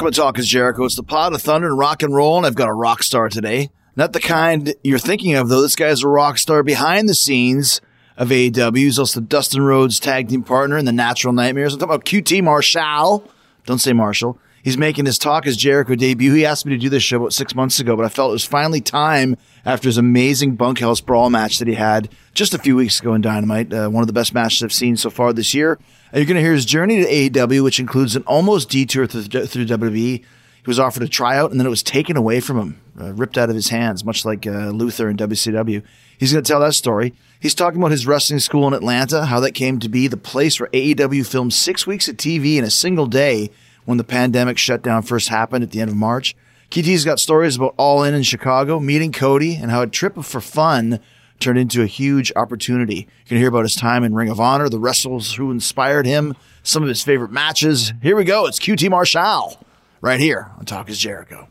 Welcome to Talk is Jericho. It's the pod of thunder and rock and roll, and I've got a rock star today. Not the kind you're thinking of, though. This guy's a rock star behind the scenes of AEW. He's also Dustin Rhodes' tag team partner in the Natural Nightmares. I'm talking about QT Marshall. Don't say Marshall. He's making his Talk is Jericho debut. He asked me to do this show about six months ago, but I felt it was finally time after his amazing bunkhouse brawl match that he had just a few weeks ago in Dynamite. Uh, one of the best matches I've seen so far this year. And you're going to hear his journey to AEW, which includes an almost detour through, through WWE. He was offered a tryout and then it was taken away from him, uh, ripped out of his hands, much like uh, Luther in WCW. He's going to tell that story. He's talking about his wrestling school in Atlanta, how that came to be the place where AEW filmed six weeks of TV in a single day when the pandemic shutdown first happened at the end of March. QT's got stories about All In in Chicago, meeting Cody, and how a trip for fun turned into a huge opportunity. You can hear about his time in Ring of Honor, the wrestlers who inspired him, some of his favorite matches. Here we go. It's QT Marshall right here on Talk is Jericho.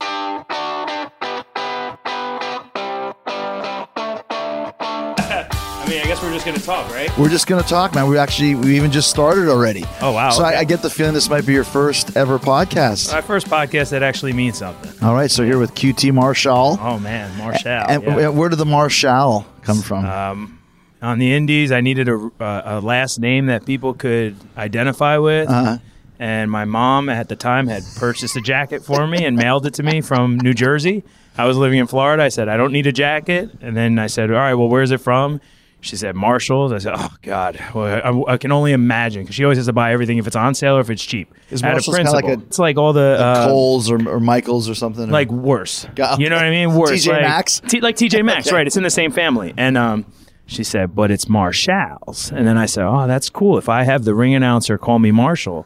Mean, I guess we're just gonna talk, right? We're just going to talk, man. We actually, we even just started already. Oh, wow, So okay. I, I get the feeling this might be your first ever podcast. My first podcast that actually means something. All right. So here with QT Marshall. Oh man, Marshall. and yeah. where did the Marshall come from? Um, on the Indies, I needed a, uh, a last name that people could identify with. Uh-huh. And my mom at the time had purchased a jacket for me and mailed it to me from New Jersey. I was living in Florida. I said, I don't need a jacket. And then I said, All right, well, where's it from? She said, Marshalls. I said, Oh, God. Well, I, I can only imagine because she always has to buy everything if it's on sale or if it's cheap. Is Marshall's kinda like a- it's like all the. uh, Kohl's or, or Michaels or something? or- like worse. You know what I mean? Worse. TJ like, Maxx? T- like TJ Maxx, Okay. right? It's in the same family. And um, she said, but it's Marshall's. And then I said, oh, that's cool. If I have the ring announcer call me Marshall,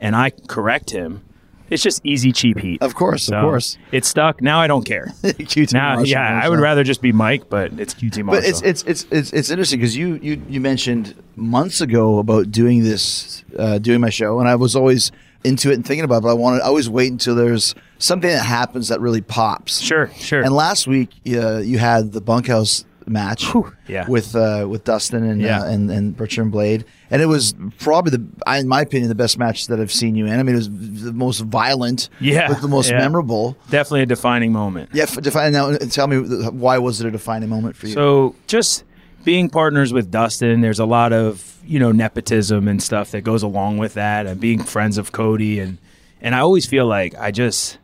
and I correct him, it's just easy cheap heat. Of course, of course. It's stuck. Now I don't care. QT now, Marshall, yeah, I would rather just be Mike, but it's QT Marshall. But it's it's it's it's, it's interesting because you, you you mentioned months ago about doing this, uh, doing my show, and I was always into it and thinking about it. But I wanted I always wait until there's something that happens that really pops. sure, sure. And last week, uh, you had the bunkhouse match yeah. with uh, with Dustin and Yeah. uh, and and Butcher and Blade, and it was probably the, in my opinion, the best match that I've seen you in. I mean, it was the most violent, Yeah, but the most yeah. memorable. Definitely a defining moment. Yeah, f- define now. Tell me why was it a defining moment for you? So just being partners with Dustin, there's a lot of you know nepotism and stuff that goes along with that, and being friends of Cody, and and I always feel like I just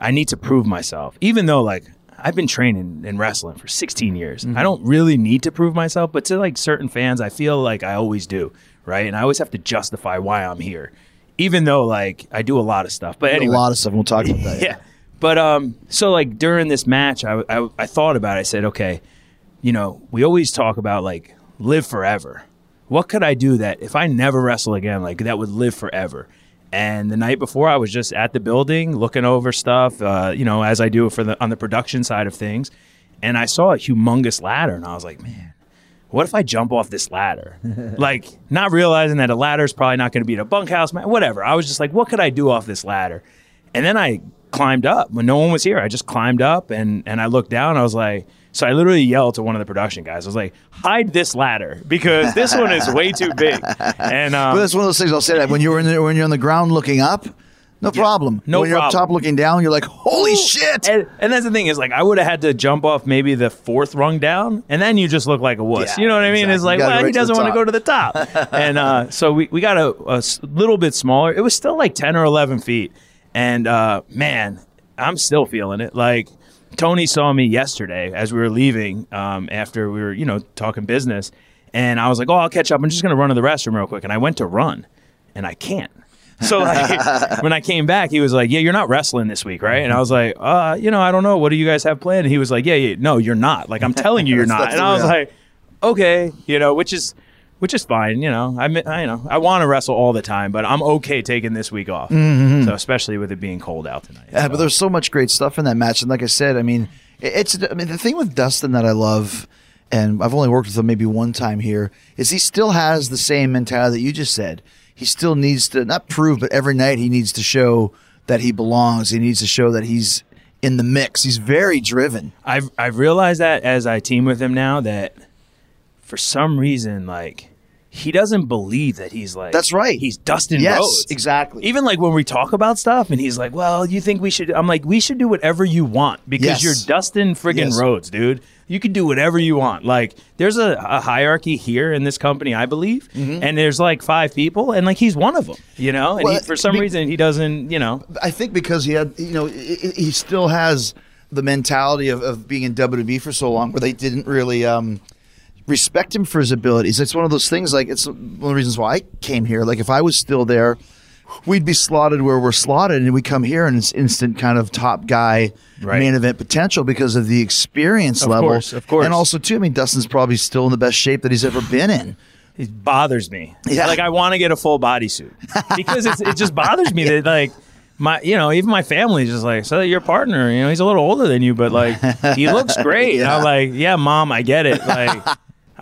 I need to prove myself, even though like I've been training in wrestling for 16 years. I don't really need to prove myself, but to like certain fans, I feel like I always do, right? And I always have to justify why I'm here, even though like I do a lot of stuff. But anyway, a lot of stuff. We'll talk about that. yeah. But um, so like during this match, I, I I thought about. it. I said, okay, you know, we always talk about like live forever. What could I do that if I never wrestle again, like that would live forever? And the night before, I was just at the building looking over stuff, uh, you know, as I do for the on the production side of things, and I saw a humongous ladder, and I was like, man, what if I jump off this ladder? like, not realizing that a ladder is probably not going to be in a bunkhouse, man, whatever. I was just like, what could I do off this ladder? And then I climbed up when no one was here. I just climbed up and, and I looked down. I was like, so I literally yelled to one of the production guys. I was like, hide this ladder because this one is way too big. And um, that's one of those things I'll say that when you're in the, when you're on the ground looking up, no problem. no when you're up top looking down, you're like, holy shit! And, and that's the thing is like I would have had to jump off maybe the fourth rung down, and then you just look like a wuss. Yeah, you know what I mean? It's like, well, he right to the doesn't want to go to the top. and uh, so we, we got a little bit smaller. It was still like ten or eleven feet, and uh, man, I'm still feeling it. Like Tony saw me yesterday as we were leaving um, after we were you know talking business, and I was like, oh, I'll catch up. I'm just gonna run to the restroom real quick, and I went to run, and I can't. So like when I came back, he was like, "Yeah, you're not wrestling this week, right?" And I was like, "Uh, you know, I don't know. What do you guys have planned?" And he was like, "Yeah, yeah, no, you're not. Like I'm telling you, you're not." And I was like, "Okay, you know," which is which is fine. You know, I, I you know I want to wrestle all the time, but I'm okay taking this week off. Mm-hmm. So especially with it being cold out tonight. Yeah, So- but there's so much great stuff in that match, and like I said, I mean, it's I mean the thing with Dustin that I love, and I've only worked with him maybe one time here, is he still has the same mentality that you just said. He still needs to not prove, but every night he needs to show that he belongs. He needs to show that he's in the mix. He's very driven. I've I've realized that as I team with him now that for some reason like he doesn't believe that he's like That's right. He's Dustin Yes, Rhodes. exactly. Even like when we talk about stuff and he's like, "Well, you think we should?" I'm like, "We should do whatever you want because Yes. you're Dustin friggin' Yes. Rhodes, dude. You can do whatever you want. Like, there's a, a hierarchy here in this company, I believe, and there's like five people, and like he's one of them, you know. And Mm-hmm. Well, he, for some be- reason, he doesn't, you know. I think because he had, you know, he he still has the mentality of, of being in WWE for so long, where they didn't really um, respect him for his abilities. It's one of those things. Like it's one of the reasons why I came here. Like if I was still there, we'd be slotted where we're slotted, and we come here and it's instant kind of top guy Right. main event potential because of the experience Of level. course, of course. and also too. I mean, Dustin's probably still in the best shape that he's ever been in. It bothers me. Yeah. Like I want to get a full bodysuit because it's, it just bothers me that like my you know even my family's just like so that your partner you know he's a little older than you but like he looks great. And I'm like yeah mom I get it like.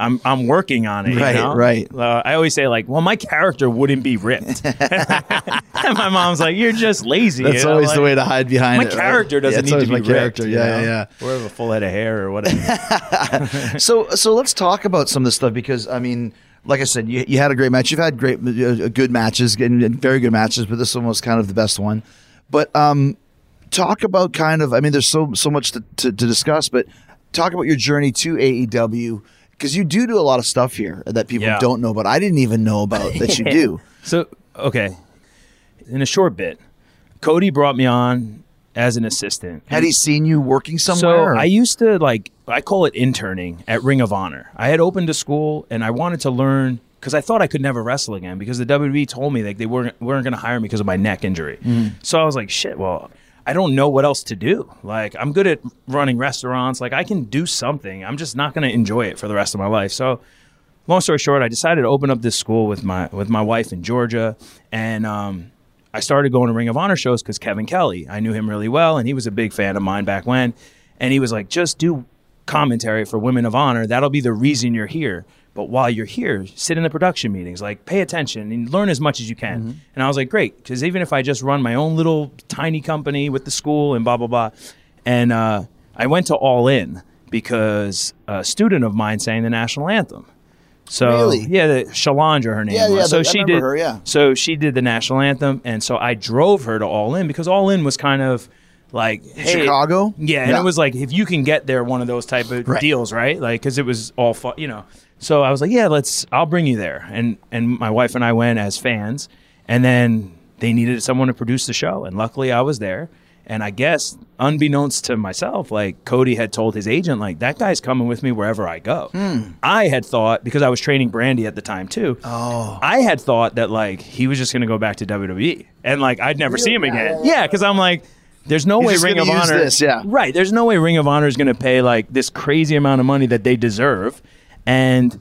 I'm I'm working on it. you Right, know? right. Uh, I always say like, well, my character wouldn't be ripped. and my mom's like, you're just lazy. That's you know? always Like, the way to hide behind My it. right? character doesn't Yeah, need to be character. ripped, you Yeah, know? yeah, yeah. Or have a full head of hair or whatever. so so let's talk about some of this stuff because I mean, like I said, you, you had a great match. You've had great, uh, good matches, and and very good matches, but this one was kind of the best one. But um, talk about kind of. I mean, there's so so much to, to, to discuss, but talk about your journey to AEW because you do do a lot of stuff here that people Yeah. don't know, but I didn't even know about that you do. So, okay. In a short bit, Cody brought me on as an assistant. Had he seen you working somewhere? or- I used to like I call it interning at Ring of Honor. I had opened a school and I wanted to learn because I thought I could never wrestle again because the WWE told me like they weren't weren't going to hire me because of my neck injury. Mm-hmm. So I was like, shit. Well, I don't know what else to do. Like I'm good at running restaurants. Like I can do something. I'm just not going to enjoy it for the rest of my life. So long story short, I decided to open up this school with my with my wife in Georgia, and um, I started going to Ring of Honor shows because Kevin Kelly, I knew him really well, and he was a big fan of mine back when, and he was like, just do commentary for Women of Honor. That'll be the reason you're here. But while you're here, sit in the production meetings, like pay attention and learn as much as you can. And I was like, great, because even if I just run my own little tiny company with the school and blah blah blah, and uh, I went to All In because a student of mine sang the national anthem. So Really? yeah, the Shalandra, her name Yeah, was. yeah, so I she did. her, yeah. So she did the national anthem, and so I drove her to All In because All In was kind of like hey, Chicago? Yeah, and Yeah. it was like if you can get there, one of those type of Right. deals, right? Like because it was all fun, you know. So I was like, yeah, let's. I'll bring you there, and and my wife and I went as fans, and then they needed someone to produce the show, and luckily I was there. And I guess, unbeknownst to myself, like Cody had told his agent, like that guy's coming with me wherever I go. Hmm. I had thought because I was training Brandi at the time too. Oh, I had thought that like he was just going to go back to WWE, and like I'd never see him again. Yeah, because I'm like, there's no way Ring of use Honor. this, yeah. Right. There's no way Ring of Honor is going to pay like this crazy amount of money that they deserve. And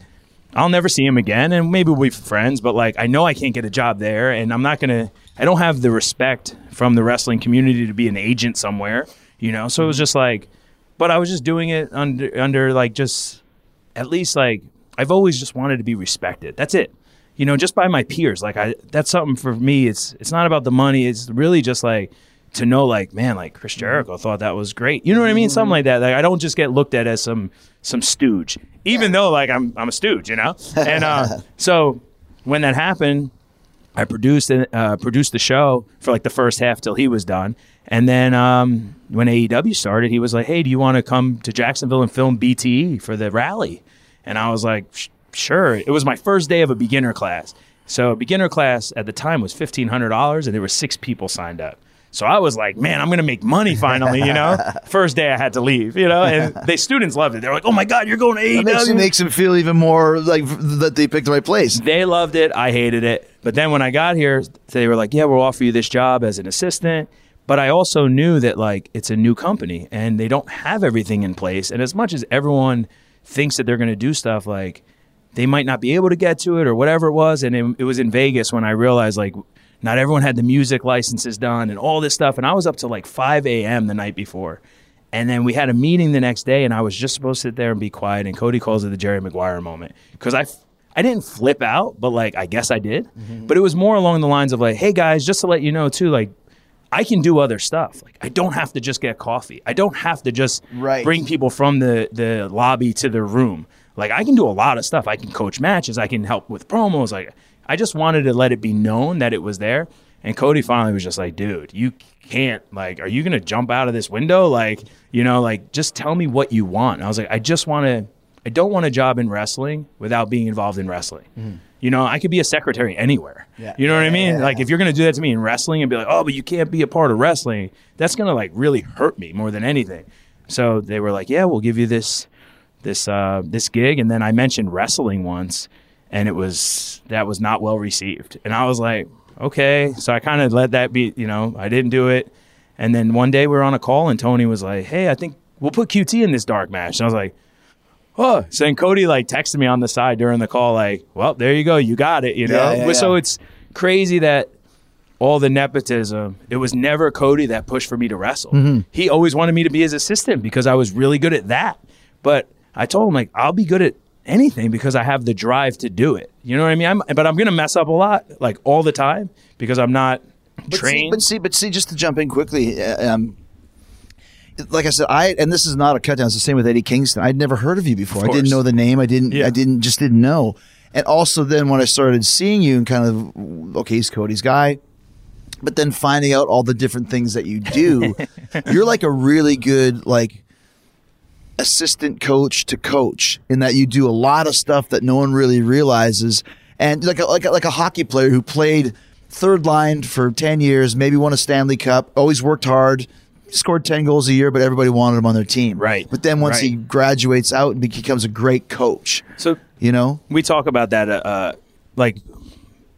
I'll never see him again. And maybe we'll be friends, but like I know I can't get a job there. And I'm not going to, I don't have the respect from the wrestling community to be an agent somewhere, you know? So it was mm-hmm. just like, but I was just doing it under, under like just at least like I've always just wanted to be respected. That's it. You know, just by my peers. Like I that's something for me. It's it's not about the money. It's really just like to know like, man, like Chris Jericho thought that was great. You know what I mean? Something like that. Like I don't just get looked at as some some stooge. Even though like I'm I'm a stooge, you know? And uh so when that happened, I produced it- uh, produced the show for like the first half till he was done, and then um, when AEW started, he was like, "Hey, do you want to come to Jacksonville and film BTE for the rally?" And I was like, "Sure." It was my first day of a beginner class, so a beginner class at the time was fifteen hundred dollars, and there were six people signed up. So I was like, "Man, I'm gonna make money finally!" You know. first day I had to leave, you know, and the students loved it. They're like, "Oh my god, you're going to AEW!" It makes, it makes him feel even more like that they picked the right place. They loved it. I hated it. But then when I got here, they were like, "Yeah, we'll offer you this job as an assistant." But I also knew that like it's a new company and they don't have everything in place. And as much as everyone thinks that they're going to do stuff, like they might not be able to get to it or whatever it was. And it, it was in Vegas when I realized like not everyone had the music licenses done and all this stuff. And I was up to like 5 a.m. the night before. And then we had a meeting the next day, and I was just supposed to sit there and be quiet. And Cody calls it the Jerry Maguire moment because I, f- I didn't flip out, but like I guess I did. Mm-hmm. But it was more along the lines of like, hey guys, just to let you know too, like I can do other stuff. Like I don't have to just get coffee. I don't have to just Right. bring people from the the lobby to their room. Like I can do a lot of stuff. I can coach matches. I can help with promos. Like I just wanted to let it be known that it was there. And Cody finally was just like, dude, you can't like, are you gonna jump out of this window? Like, you know, like just tell me what you want. And I was like, I just want to. I don't want a job in wrestling without being involved in wrestling. You know, I could be a secretary anywhere. Yeah. You know what I mean? yeah, like if you're gonna do that to me in wrestling and be like, oh, but you can't be a part of wrestling, that's gonna like really hurt me more than anything. So they were like, yeah, we'll give you this this uh, this gig, and then I mentioned wrestling once, and it was that was not well received, and I was like, okay, so I kind of let that be, you know, I didn't do it, and then one day we were on a call, and Tony was like, hey, I think we'll put QT in this dark match, and I was like. Oh, so then Cody like texted me on the side during the call, like, "Well, there you go, you got it," you know. Yeah, yeah, So yeah. it's crazy that all the nepotism. It was never Cody that pushed for me to wrestle. Mm-hmm. He always wanted me to be his assistant because I was really good at that. But I told him like I'll be good at anything because I have the drive to do it. You know what I mean? I'm, but I'm gonna mess up a lot, like all the time, because I'm not But see, trained. but see, but see, just to jump in quickly, uh, um, like I said, I and this is not a cut down. It's the same with Eddie Kingston. I'd never heard of you before. Of I didn't know the name. I didn't. Yeah. I didn't. Just didn't know. And also, then when I started seeing you and kind of, okay, he's Cody's guy, but then finding out all the different things that you do, you're like a really good like assistant coach to coach in that you do a lot of stuff that no one really realizes and like a, like a, like a hockey player who played third line for 10 years maybe won a Stanley Cup always worked hard scored 10 goals a year but everybody wanted him on their team Right. but then once he graduates out and becomes a great coach so you know we talk about that. Uh, uh, like,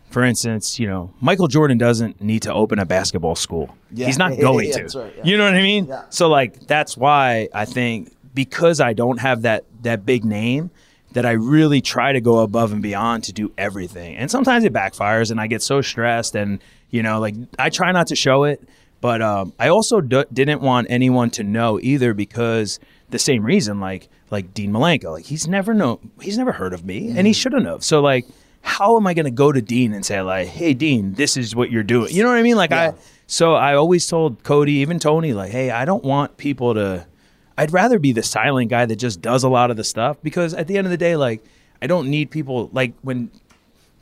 for instance, you know, Michael Jordan doesn't need to open a basketball school. Yeah. He's not yeah, going yeah, to. right. You know what I mean? So like that's why I think because I don't have that that big name that I really try to go above and beyond to do everything. And sometimes it backfires and I get so stressed and you know like I try not to show it, but um, I also d- didn't want anyone to know either because the same reason like like Dean Malenko like he's never know he's never heard of me and he shouldn't have. So like how am I going to go to Dean and say like, "Hey Dean, this is what you're doing." You know what I mean? Like I so I always told Cody, even Tony, like, hey, I don't want people to. I'd rather be the silent guy that just does a lot of the stuff because at the end of the day, like, I don't need people. Like when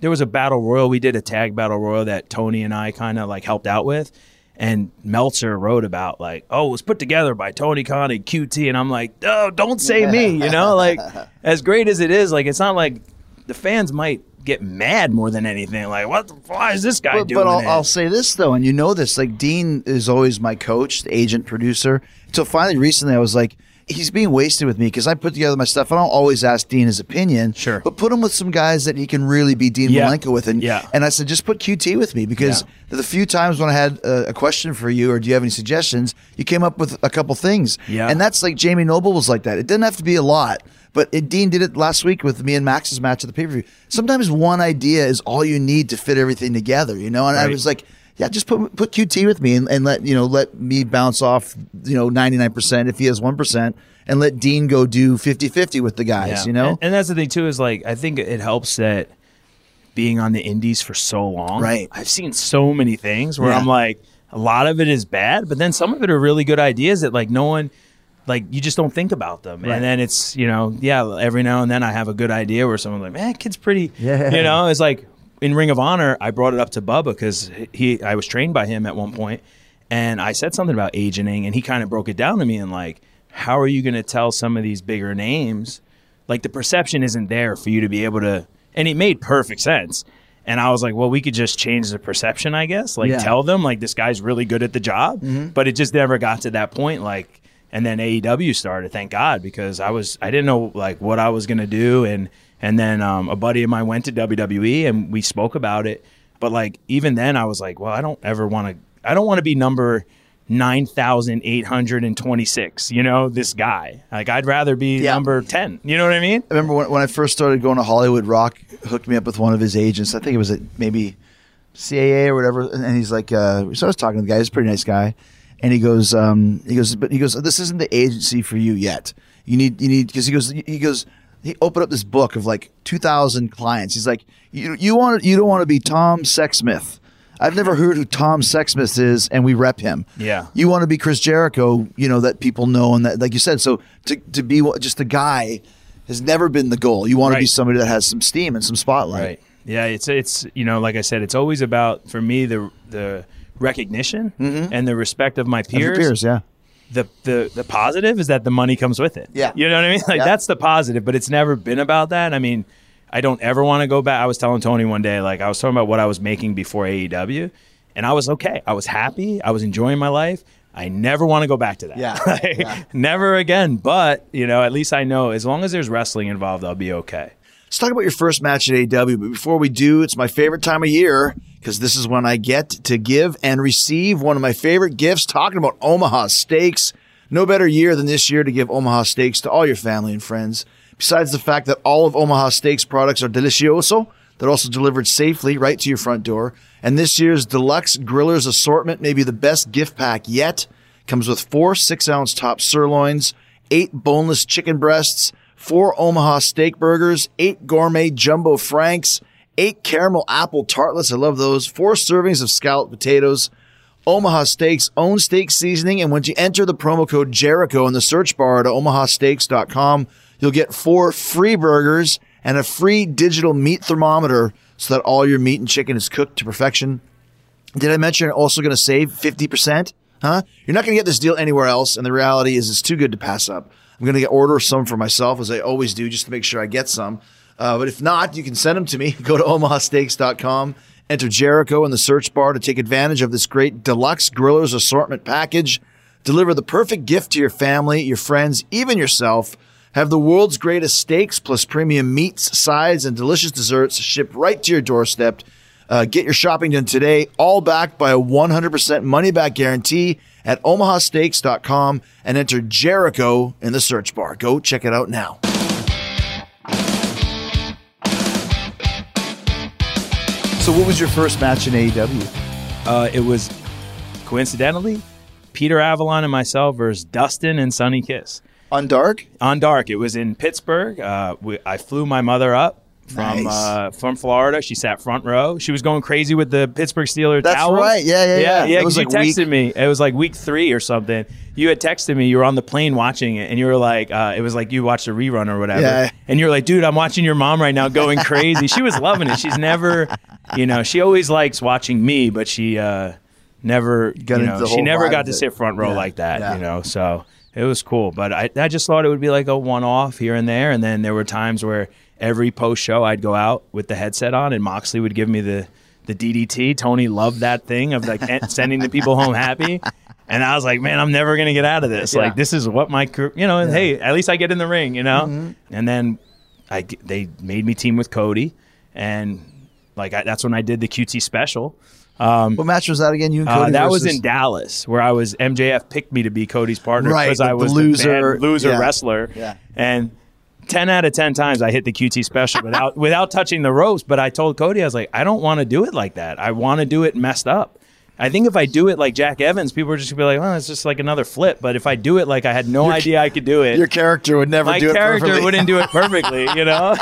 there was a battle royal, we did a tag battle royal that Tony and I kind of like helped out with. And Meltzer wrote about like, oh, it was put together by Tony Khan and QT, and I'm like, oh, don't say me, you know, like as great as it is, like it's not like the fans might get mad more than anything. Like, what? The, why is this guy but, doing but I'll. I'll say this though, and you know this. Like Dean is always my coach, the agent, producer. So finally, recently, I was like, he's being wasted with me because I put together my stuff. I don't always ask Dean his opinion, Sure. but put him with some guys that he can really be Dean Yeah. Malenko with. And Yeah. and I said, just put QT with me because Yeah. the few times when I had a, a question for you or do you have any suggestions, you came up with a couple things. Yeah. and that's like Jamie Noble was like that. It didn't have to be a lot. But it, Dean did it last week with me and Max's match at the pay per view. Sometimes one idea is all you need to fit everything together, you know. And I was like, yeah, just put put QT with me and, and let you know let me bounce off you know ninety nine percent if he has one percent, and let Dean go do 50-50 with the guys. Yeah. You know, and, and that's the thing too is like I think it helps that being on the indies for so long. Right. I've seen so many things where Yeah. I'm like, a lot of it is bad, but then some of it are really good ideas that like no one. Like you just don't think about them, Right. and then it's you know yeah every now and then I have a good idea where someone's like man kid's pretty Yeah. you know it's like in Ring of Honor I brought it up to Bubba because he I was trained by him at one point and I said something about agenting and he kind of broke it down to me and like how are you going to tell some of these bigger names like the perception isn't there for you to be able to and it made perfect sense and i was like well we could just change the perception i guess like Yeah. Mm-hmm. tell them like this guy's really good at the job but it just never got to that point like and then aew started thank god because i was i didn't know like what i was going to do and and then um, a buddy of mine went to wwe and we spoke about it but like even then i was like well i don't ever want to i don't want to be number 9826 you know this guy like i'd rather be Yeah. number 10 you know what i mean I remember when, when I first started going to Hollywood, Rock hooked me up with one of his agents. I think it was maybe CAA or whatever. And he's like, uh, so I was talking to the guy. He's a pretty nice guy. And he goes, um, he goes, but he goes, this isn't the agency for you yet. You need, you need, because he goes, he goes, he opened up this book of like 2,000 clients. He's like, you, you want, you don't want to be Tom Sexsmith. I've never heard who Tom Sexsmith is, and we rep him. Yeah. You want to be Chris Jericho, you know, that people know and that, like you said, so to, to be just a guy has never been the goal. You want to be somebody that has some steam and some spotlight. Right. Yeah, it's it's you know, like I said, it's always about for me the the recognition and the respect of my Mm-hmm. Peers. peers, yeah. The, the the positive is that the money comes with it. Yeah. You know what I mean? Like Yeah. that's the positive, but it's never been about that. I mean, I don't ever want to go back. I was telling Tony one day, like I was talking about what I was making before AEW, and I was okay. I was happy. I was enjoying my life. I never want to go back to that. Yeah. Like, Yeah. Never again. But, you know, at least I know as long as there's wrestling involved, I'll be okay. Let's talk about your first match at AEW. But before we do, it's my favorite time of year because this is when I get to give and receive one of my favorite gifts. Talking about Omaha Steaks. No better year than this year to give Omaha Steaks to all your family and friends. Besides the fact that all of Omaha Steaks products are delicioso, they're also delivered safely right to your front door. And this year's Deluxe Grillers assortment may be the best gift pack yet. Comes with four six ounce top sirloins, eight boneless chicken breasts, four Omaha steak burgers, eight gourmet jumbo franks, eight caramel apple tartlets. I love those. Four servings of scalloped potatoes. Omaha Steaks own steak seasoning, and once you enter the promo code Jericho in the search bar at omahasteaks.com, you'll get four free burgers and a free digital meat thermometer so that all your meat and chicken is cooked to perfection. Did I mention you're also going to save 50%? Huh? You're not going to get this deal anywhere else, and the reality is it's too good to pass up. I'm going to order some for myself, as I always do, just to make sure I get some. Uh, but if not, you can send them to me. Go to omahasteaks.com, enter Jericho in the search bar to take advantage of this great deluxe grillers assortment package. Deliver the perfect gift to your family, your friends, even yourself. Have the world's greatest steaks plus premium meats, sides, and delicious desserts shipped right to your doorstep. Uh, get your shopping done today, all backed by a 100% money back guarantee at omahasteaks.com and enter Jericho in the search bar. Go check it out now. So, what was your first match in AEW? Uh, it was coincidentally Peter Avalon and myself versus Dustin and Sonny Kiss On Dark? on Dark. It was in Pittsburgh. Uh, we, I flew my mother up from Nice. uh, from Florida. She sat front row. She was going crazy with the Pittsburgh Steelers. That's towels. right. Yeah, yeah, yeah. yeah. It yeah 'cause you like texted me. It was like week three or something. You had texted me. You were on the plane watching it, and you were like, uh, it was like you watched a rerun or whatever. Yeah. And you're like, dude, I'm watching your mom right now, going crazy. she was loving it. She's never, you know, she always likes watching me, but she uh, never, Got you know, she never got to it. sit front row Yeah, like that. You know, so it was cool. But I, I just thought it would be like a one off here and there. And then there were times where every post show I'd go out with the headset on and Moxley would give me the, the DDT. Tony loved that thing of like sending the people home happy. And I was like, man, I'm never going to get out of this. Yeah. Like, this is what my, you know, and hey, at least I get in the ring, you know? Mm-hmm. And then I they made me team with Cody. And like, I, that's when I did the QT special. What match was that again? You and Uh, Cody that was in Dallas, where I was MJF picked me to be Cody's partner because the- I was loser- loser yeah. wrestler. Yeah. And ten out of ten times I hit the QT special without without touching the ropes. But I told Cody I was like, I don't want to do it like that. I want to do it messed up. I think if I do it like Jack Evans, people are just gonna be like, "Oh, it's just like another flip." But if I do it like I had no idea I could do it, Your character would never my do it My character perfectly. wouldn't do it perfectly, you know?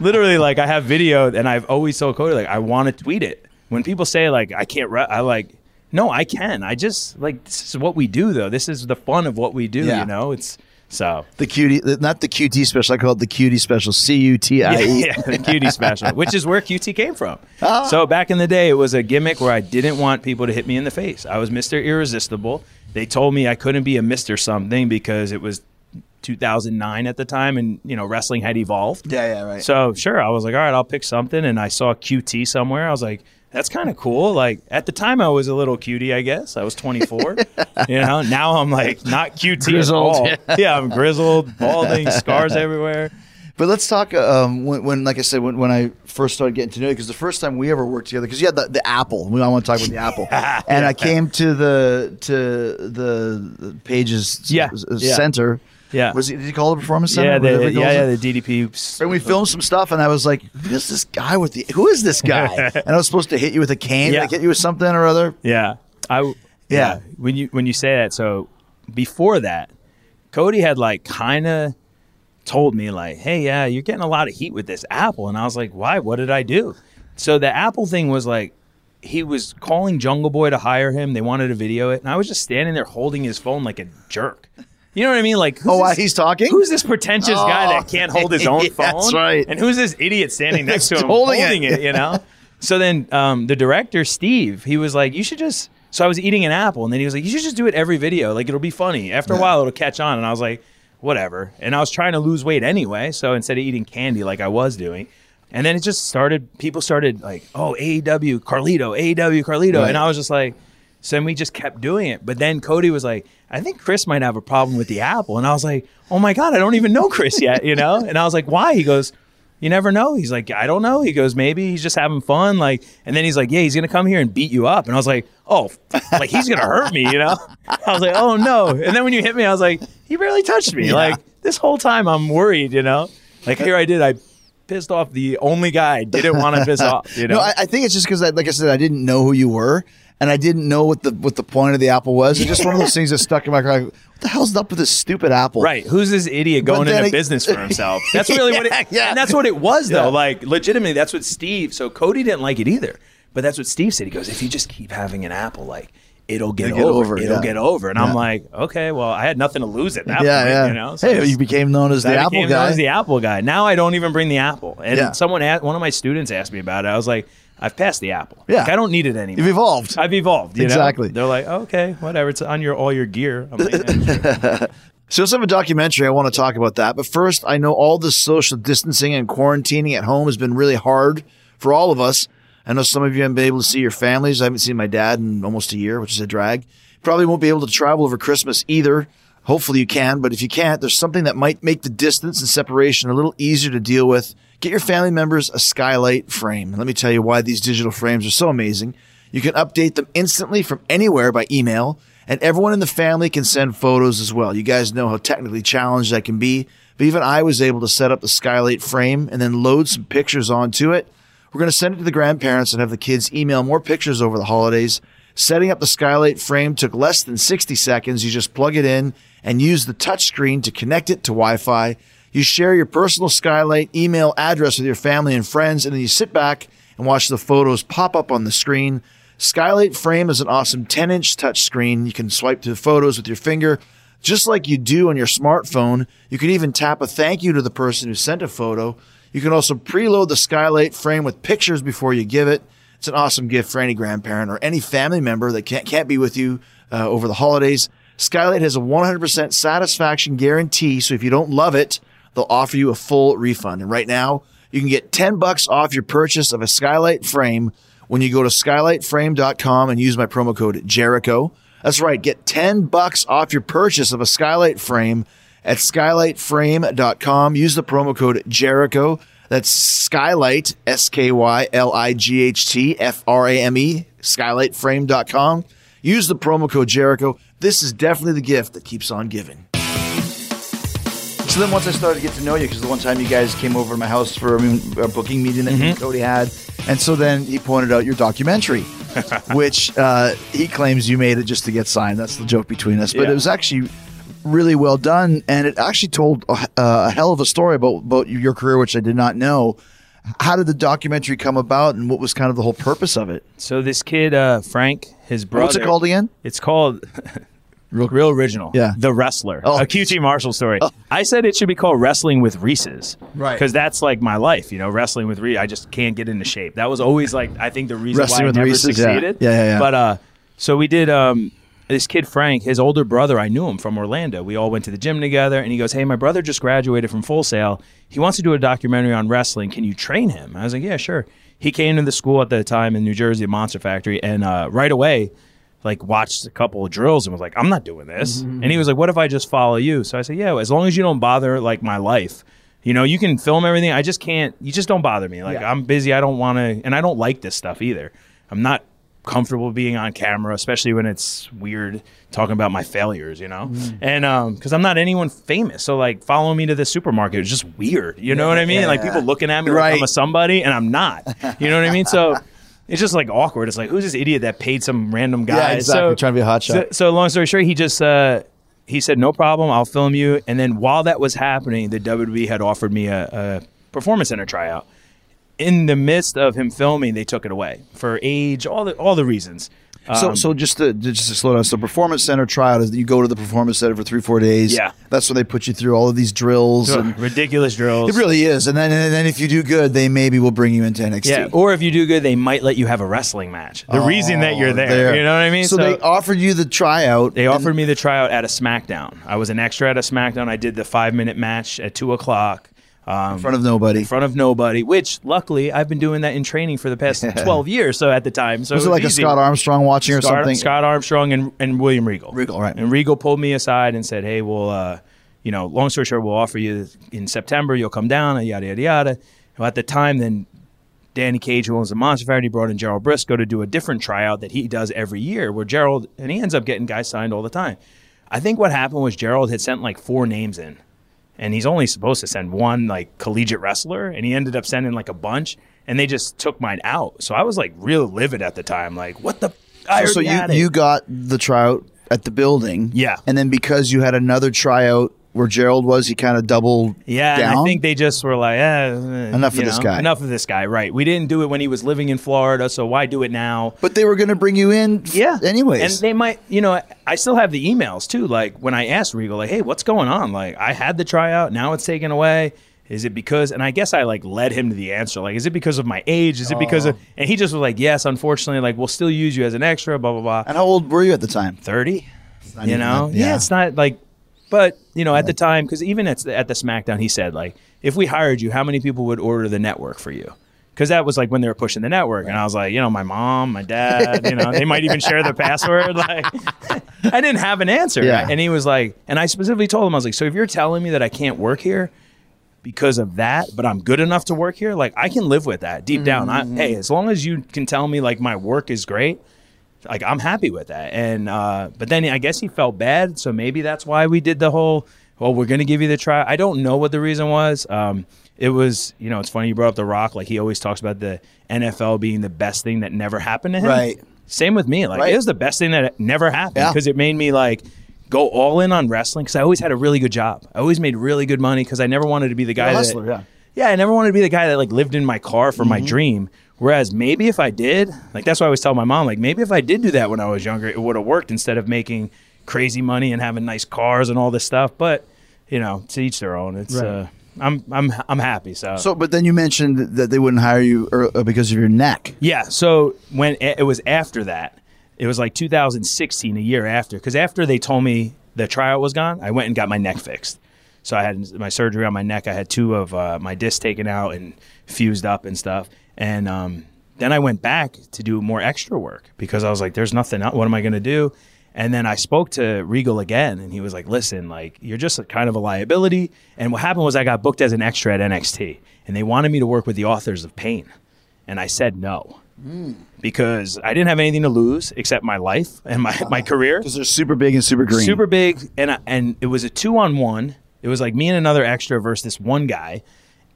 Literally, like I have video, and I've always told Cody, like, I want to tweet it. When people say, like, I can't, re-, I like, no, I can. I just, like, this is what we do, though. This is the fun of what we do, Yeah. you know? It's so. the cutie, not the QT special. I call it the cutie special. C U T I Yeah, E. the cutie special, which is where QT came from. Ah. So back in the day, it was a gimmick where I didn't want people to hit me in the face. I was Mr. Irresistible. They told me I couldn't be a Mr. something because it was 2009 at the time, and you know wrestling had evolved. Yeah, yeah, right. So sure, I was like, all right, I'll pick something, and I saw QT somewhere. I was like, that's kind of cool. Like at the time, I was a little cutie, I guess. I was 24. you know, now I'm like not QT Grizzled. at all. Yeah, I'm grizzled, balding, scars everywhere. But let's talk. Um, when, when, like I said, when, when I first started getting to know you, because the first time we ever worked together, because you had the, the Apple. We all want to talk about the Apple. And I came to the to the, pages Yeah, s- yeah. Yeah. Was he, Did you call a performance center? Yeah, the, yeah, yeah, the DDP. And we filmed some stuff, and I was like, "Who's this guy with the? Who is this guy?" and I was supposed to hit you with a cane, Yeah. like hit you with something or other. Yeah, I. Yeah. Yeah. when you when you say that, so before that, Cody had like kind of told me like, "Hey, yeah, you're getting a lot of heat with this Apple," and I was like, "Why? What did I do?" So the Apple thing was like. He was calling Jungle Boy to hire him. They wanted to video it, and I was just standing there holding his phone like a jerk. You know what I mean? Like, who's Oh, while this- he's talking? Who's this pretentious guy Oh, that can't hold his own phone? that's right. And who's this idiot standing next to him Holding holding, it. it. You know. so then um, the director Steve, he was like, "You should just." So I was eating an apple, and then he was like, "You should just do it every video. Like it'll be funny. After a while, it'll catch on." And I was like, "Whatever." And I was trying to lose weight anyway, so instead of eating candy like I was doing. And then it just started. People started like, "Oh, AEW, Carlito, AEW, Carlito," Right. and I was just like, so then we just kept doing it. But then Cody was like, I think Chris might have a problem with the apple. And I was like, oh my God, I don't even know Chris yet, you know? And I was like, why? He goes, you never know. He's like, I don't know. He goes, maybe he's just having fun. Like, and then he's like, yeah, he's going to come here and beat you up. And I was like, oh, like he's going to hurt me, you know? I was like, oh no. And then when you hit me, I was like, he barely touched me. Yeah. Like this whole time I'm worried, you know? Like here I did, I pissed off the only guy I didn't want to piss off, you know? No, I, I think it's just because, like I said, I didn't know who you were, and I didn't know what the what the point of the apple was. It's just one of those things that stuck in my craw. What the hell's up with this stupid apple? Right. Who's this idiot going then into it- business for himself? That's really what Yeah, it yeah. And that's what it was though. Yeah. Like legitimately that's what Steve so Cody didn't like it either. But that's what Steve said. He goes, if you just keep having an apple, like it'll get, It'll get over. over, It'll yeah. get over. And Yeah. I'm like, okay, well, I had nothing to lose at that Yeah, point, yeah. you know. hey, you became known as I the apple became known guy. as the apple guy. Now I don't even bring the apple. And Yeah. someone asked, one of my students asked me about it. I was like, I've passed the apple. Yeah. Like, I don't need it anymore. You've evolved. I've evolved. You know? Exactly. They're like, okay, whatever. It's on your all your gear. I'm like, "Yeah, sure." So let's have a documentary. I want to talk about that. But first, I know all this social distancing and quarantining at home has been really hard for all of us. I know some of you haven't been able to see your families. I haven't seen my dad in almost a year, which is a drag. Probably won't be able to travel over Christmas either. Hopefully you can, but if you can't, there's something that might make the distance and separation a little easier to deal with. Get your family members a skylight frame. Let me tell you why these digital frames are so amazing. You can update them instantly from anywhere by email, and everyone in the family can send photos as well. You guys know how technically challenged that can be, but even I was able to set up the skylight frame and then load some pictures onto it. We're going to send it to the grandparents and have the kids email more pictures over the holidays. Setting up the skylight frame took less than 60 seconds. You just plug it in and use the touchscreen to connect it to Wi-Fi. You share your personal skylight email address with your family and friends, and then you sit back and watch the photos pop up on the screen. Skylight Frame is an awesome 10 inch touchscreen. You can swipe to the photos with your finger, just like you do on your smartphone. You can even tap a thank you to the person who sent a photo. You can also preload the Skylight Frame with pictures before you give it. It's an awesome gift for any grandparent or any family member that can't, can't be with you uh, over the holidays. Skylight has a 100% satisfaction guarantee, so if you don't love it, they'll offer you a full refund. And right now, you can get 10 bucks off your purchase of a Skylight frame when you go to skylightframe.com and use my promo code Jericho. That's right, get 10 bucks off your purchase of a Skylight frame at skylightframe.com. Use the promo code Jericho. That's Skylight, S K Y L I G H T F R A M E, skylightframe.com. Use the promo code Jericho. This is definitely the gift that keeps on giving. So then once I started to get to know you, because the one time you guys came over to my house for a, a booking meeting that and Cody had, and so then he pointed out your documentary, which uh, he claims you made it just to get signed. That's the joke between us. But Yeah. it was actually really well done, and it actually told a, a hell of a story about, about your career, which I did not know. How did the documentary come about, and what was kind of the whole purpose of it? So this kid, uh, Frank, his brother. What's it called again? It's called real, real original. Yeah. the wrestler. Oh. A QT Marshall story. I said it should be called Wrestling with Reese's. Right. Because that's like my life. You know, wrestling with Reese. I just can't get into shape. That was always like I think the reason Wrestling why I never Reese's, yeah. succeeded. Yeah, yeah, yeah. But uh, so we did. Um, this kid Frank, his older brother, I knew him from Orlando. We all went to the gym together, and he goes, "Hey, my brother just graduated from Full Sail. He wants to do a documentary on wrestling. Can you train him?" I was like, "Yeah, sure." He came to the school at the time in New Jersey, Monster Factory, and uh, right away, like watched a couple of drills and was like, "I'm not doing this." And he was like, "What if I just follow you?" So I said, "Yeah, as long as you don't bother like my life." You know, you can film everything. I just can't. You just don't bother me. Like Yeah. I'm busy. I don't want to, and I don't like this stuff either. I'm not comfortable being on camera, especially when it's weird talking about my failures, you know? Mm. And um because I'm not anyone famous. So like following me to the supermarket is just weird. You know what I mean? yeah, like people looking at me Right. like I'm a somebody and I'm not. You know what I mean? So it's just like awkward. It's like who's this idiot that paid some random guy? Yeah, exactly. So, Trying to be a hot so, shot. so long story short, he just uh he said no problem, I'll film you. And then while that was happening, the WWE had offered me a, a performance center tryout in the midst of him filming, they took it away for age, all the all the reasons. So, um, so just to just to slow down. So, performance center tryout is that you go to the performance center for three, four days. Yeah. that's when they put you through all of these drills, and ridiculous drills. it really is. And then, and then if you do good, they maybe will bring you into NXT. yeah, or if you do good, they might let you have a wrestling match. The oh, reason that you're there, you know what I mean? So, they offered you the tryout. They offered me the tryout at a SmackDown. I was an extra at a SmackDown. I did the five minute match at two o'clock. Um, in front of nobody. in front of nobody, which luckily I've been doing that in training for the past 12 years. So at the time, so was it like a. Scott Armstrong watching or something? Scott Armstrong and, and William Regal. Regal, right. And Regal pulled me aside and said, hey, well, uh, you know, long story short, we'll offer you in September, you'll come down, and yada, yada, yada. Well, at the time, then Danny Cage, who owns the Monster Factory, brought in Gerald Brisco to do a different tryout that he does every year, where Gerald, and he ends up getting guys signed all the time. I think what happened was Gerald had sent like four names in, and he's only supposed to send one like collegiate wrestler, and he ended up sending like a bunch, and they just took mine out. So I was like real livid at the time, like what the. I so already you you got the tryout at the building. Yeah. And then because you had another tryout where Gerald was, he kind of doubled Yeah. I think they just were like, eh, Enough you of this guy. Enough of this guy, right? We didn't do it when he was living in Florida, so why do it now? but they were going to bring you in f- Yeah. anyways. And they might, you know, I still have the emails too. Like when I asked Regal, like, hey, what's going on? Like, I had the tryout, now it's taken away. Is it because, and I guess I like led him to the answer. Like, is it because of my age? Is it because of, and he just was like, yes, unfortunately, like, we'll still use you as an extra, blah, blah, blah. and how old were you at the time? 30 you know yeah. yeah. it's not like but you know at the time because even at, the- at the smackdown he said like if we hired you how many people would order the network for you because that was like when they were pushing the network and i was like you know my mom my dad you know they might even share the password like i didn't have an answer Yeah. and he was like and i specifically told him i was like so if you're telling me that i can't work here because of that, but I'm good enough to work here. Like I can live with that deep down. I, mm-hmm. hey, as long as you can tell me like my work is great, like I'm happy with that. And uh, but then I guess he felt bad, so maybe that's why we did the whole. Well, we're going to give you the try. I don't know what the reason was. Um, it was, you know, it's funny you brought up The Rock. Like he always talks about the NFL being the best thing that never happened to him. Right. Same with me. Like Right. it was the best thing that never happened Yeah. because it made me like go all in on wrestling because I always had a really good job. I always made really good money because I never wanted to be the guy a that hustler, yeah. yeah, I never wanted to be the guy that like lived in my car for my dream. Whereas maybe if I did, like that's why I always tell my mom, like maybe if I did do that when I was younger, it would have worked instead of making crazy money and having nice cars and all this stuff. But you know, to each their own. It's uh, I'm I'm I'm happy. So, So, but then you mentioned that they wouldn't hire you er, uh, because of your neck. yeah. So when it was after that, it was like 2016, a year after, because after they told me the tryout was gone, I went and got my neck fixed. So I had my surgery on my neck. I had two of uh, my discs taken out and fused up and stuff. And um, then I went back to do more extra work because I was like, "There's nothing. Else. What am I going to do?" And then I spoke to Regal again, and he was like, "Listen, like you're just a kind of a liability." And what happened was I got booked as an extra at NXT, and they wanted me to work with the authors of Pain, and I said no because I didn't have anything to lose except my life and my my career Because they're super big and super green. super big, and I, and it was a two on one. It was like me and another extra versus this one guy.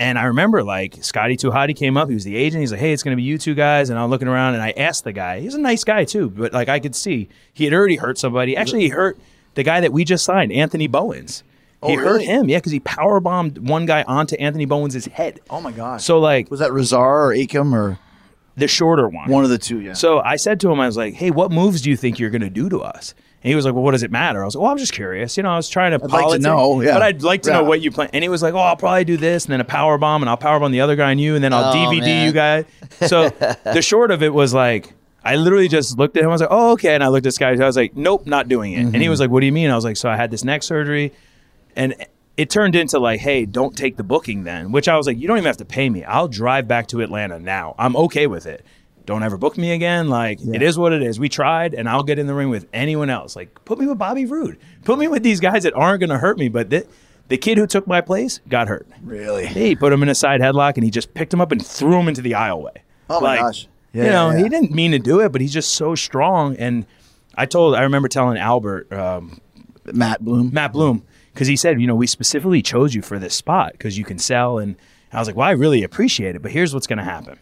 And I remember like Scotty 2 Hotty came up. He was the agent. He's like, "Hey, it's going to be you two guys." And I'm looking around, and I asked the guy. He's a nice guy too, but like I could see he had already hurt somebody. Actually, he hurt the guy that we just signed, Anthony Bowens. Oh, he Oh, hurt him, yeah, because he power bombed one guy onto Anthony Bowens' head. Oh my god! So like was that Rezar or Akam or the shorter one, one of the two? Yeah. so I said to him, I was like, "Hey, what moves do you think you're going to do to us?" And he was like, "Well, what does it matter?" I was like, "Well, I'm just curious. You know, I was trying to I'd like to politic, know, yeah. but I'd like to know Yeah. what you plan." And he was like, "Oh, I'll probably do this, and then a power bomb, and I'll power bomb the other guy and you, and then I'll Oh, DVD man. you guys." So the short of it was like. I literally just looked at him. I was like, "Oh, okay." And I looked at this guy. I was like, "Nope, not doing it." And Mm-hmm. he was like, "What do you mean?" I was like, "So I had this neck surgery, and it turned into like, hey, don't take the booking then. Which I was like, you don't even have to pay me. I'll drive back to Atlanta now. I'm okay with it. Don't ever book me again. Like it is what it is. We tried, and I'll get in the ring with anyone else. Like put me with Bobby Roode. Put me with these guys that aren't going to hurt me. But the, the kid who took my place got hurt. really? He put him in a side headlock, and he just picked him up and threw him into the aisleway. Oh my gosh. Yeah, you know, yeah, yeah. he didn't mean to do it, but he's just so strong. And I told, I remember telling Albert, um, Matt Bloom. Matt Bloom because he said, you know, we specifically chose you for this spot because you can sell. And I was like, well, I really appreciate it, but here's what's going to happen.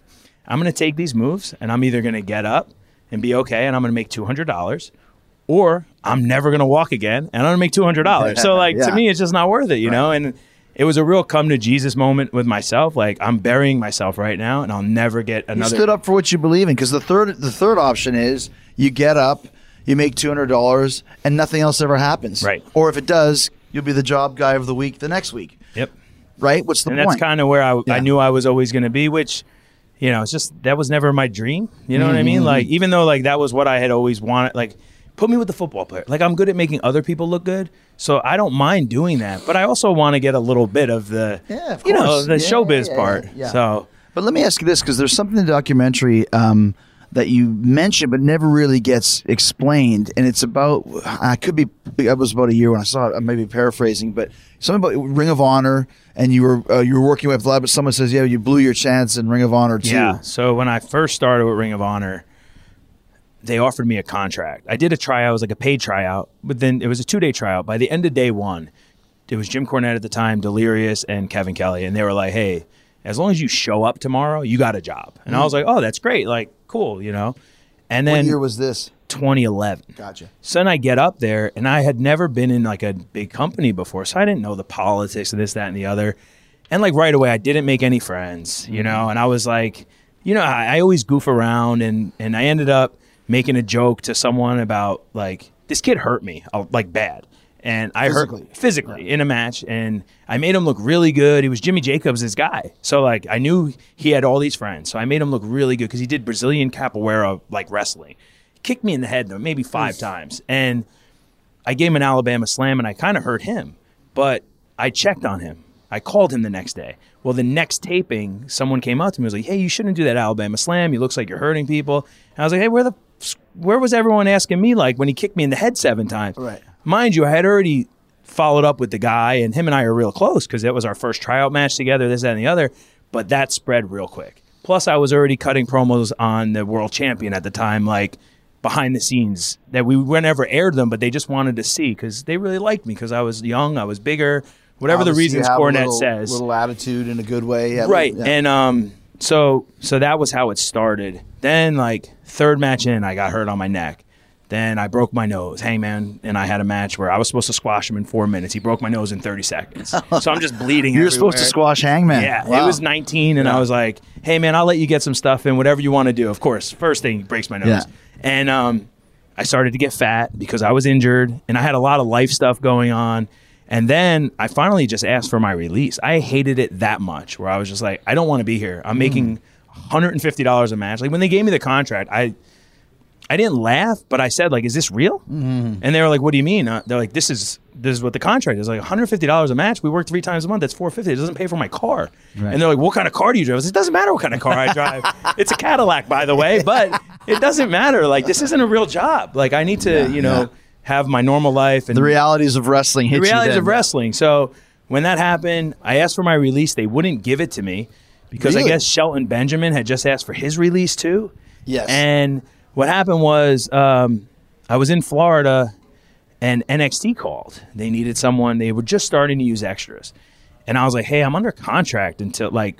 I'm going to take these moves and I'm either going to get up and be okay and I'm going to make $200 or I'm never going to walk again and I'm going to make $200. So like Yeah. to me, it's just not worth it, you know? And it was a real come to Jesus moment with myself. Like I'm burying myself right now, and I'll never get another You stood up for what you believe in because the third the third option is you get up, you make two hundred dollars, and nothing else ever happens. Right. Or if it does, you'll be the job guy of the week the next week. Yep. Right. What's the and point? that's kind of where I, Yeah. I knew I was always going to be, which, you know, it's just that was never my dream. You know what I Mm-hmm. mean? Like, even though like that was what I had always wanted, like, put me with the football player. Like, I'm good at making other people look good, so I don't mind doing that. But I also want to get a little bit of the, Yeah, of you know, the Yeah, showbiz yeah, part. So But let me ask you this because there's something in the documentary um, that you mentioned but never really gets explained, and it's about I could be I was about a year when I saw it. I may be paraphrasing, but something about Ring of Honor, and you were uh, you were working with Vlad, but someone says yeah you blew your chance in Ring of Honor too. Yeah. So when I first started with Ring of Honor, they offered me a contract. I did a tryout, it was like a paid tryout, but then it was a two day tryout. By the end of day one, it was Jim Cornette at the time, Delirious, and Kevin Kelly. And they were like, hey, as long as you show up tomorrow, you got a job. And I was like, oh, that's great. Like, cool, you know? And What then year was this? 2011. Gotcha. So then I get up there, and I had never been in like a big company before, so I didn't know the politics of this, that, and the other. And like right away, I didn't make any friends, you know. And I was like, you know, I, I always goof around, and and I ended up making a joke to someone about like this kid hurt me, uh, like bad, and I Physically. hurt physically in a match, and I made him look really good. He was Jimmy Jacobs' his guy, so like I knew he had all these friends, so I made him look really good because he did Brazilian capoeira like wrestling. He Kicked me in the head though, maybe five times, and I gave him an Alabama slam and I kind of hurt him, but I checked on him. I called him the next day. Well, the next taping, someone came up to me and was like, "Hey, you shouldn't do that Alabama slam. You looks like you're hurting people." And I was like, "Hey, where the where was everyone asking me like when he kicked me in the head seven times?" Right. Mind you, I had already followed up with the guy, and him and I are real close because that was our first tryout match together. This, that, and the other. But that spread real quick. Plus, I was already cutting promos on the world champion at the time, like behind the scenes that we never aired them, but they just wanted to see because they really liked me because I was young, I was bigger, whatever the Obviously, you reasons Cornette little- says. Little attitude in a good way. Yeah, right. yeah. And um, so so that was how it started. Then like third match in, I got hurt on my neck. Then I broke my nose. Hangman and I had a match where I was supposed to squash him in four minutes. He broke my nose in 30 seconds. So I'm just bleeding. you were supposed to squash Hangman. Yeah, Wow. it was 19, and I was like, "Hey, man, I'll let you get some stuff in, whatever you want to do." Of course, first thing he breaks my nose, Yeah. and um, I started to get fat because I was injured, and I had a lot of life stuff going on. And then I finally just asked for my release. I hated it that much, where I was just like, "I don't want to be here. I'm making 150 dollars a match." Like when they gave me the contract, I I didn't laugh, but I said like, "Is this real?" Mm-hmm. And they were like, "What do you mean?" Uh, they're like, "This is this is what the contract is. Like, 150 dollars a match. We work three times a month. That's 450. It doesn't pay for my car." And they're like, "What kind of car do you drive?" I said, "It doesn't matter what kind of car I drive. it's a Cadillac, by the way, but it doesn't matter. Like, this isn't a real job. Like, I need to, you know, yeah. have my normal life and the realities of wrestling hit the realities then. of wrestling. So when that happened, I asked for my release. They wouldn't give it to me because Really? I guess Shelton Benjamin had just asked for his release too. Yes. And what happened was um, I was in Florida and NXT called. They needed someone. They were just starting to use extras. And I was like, hey, I'm under contract until like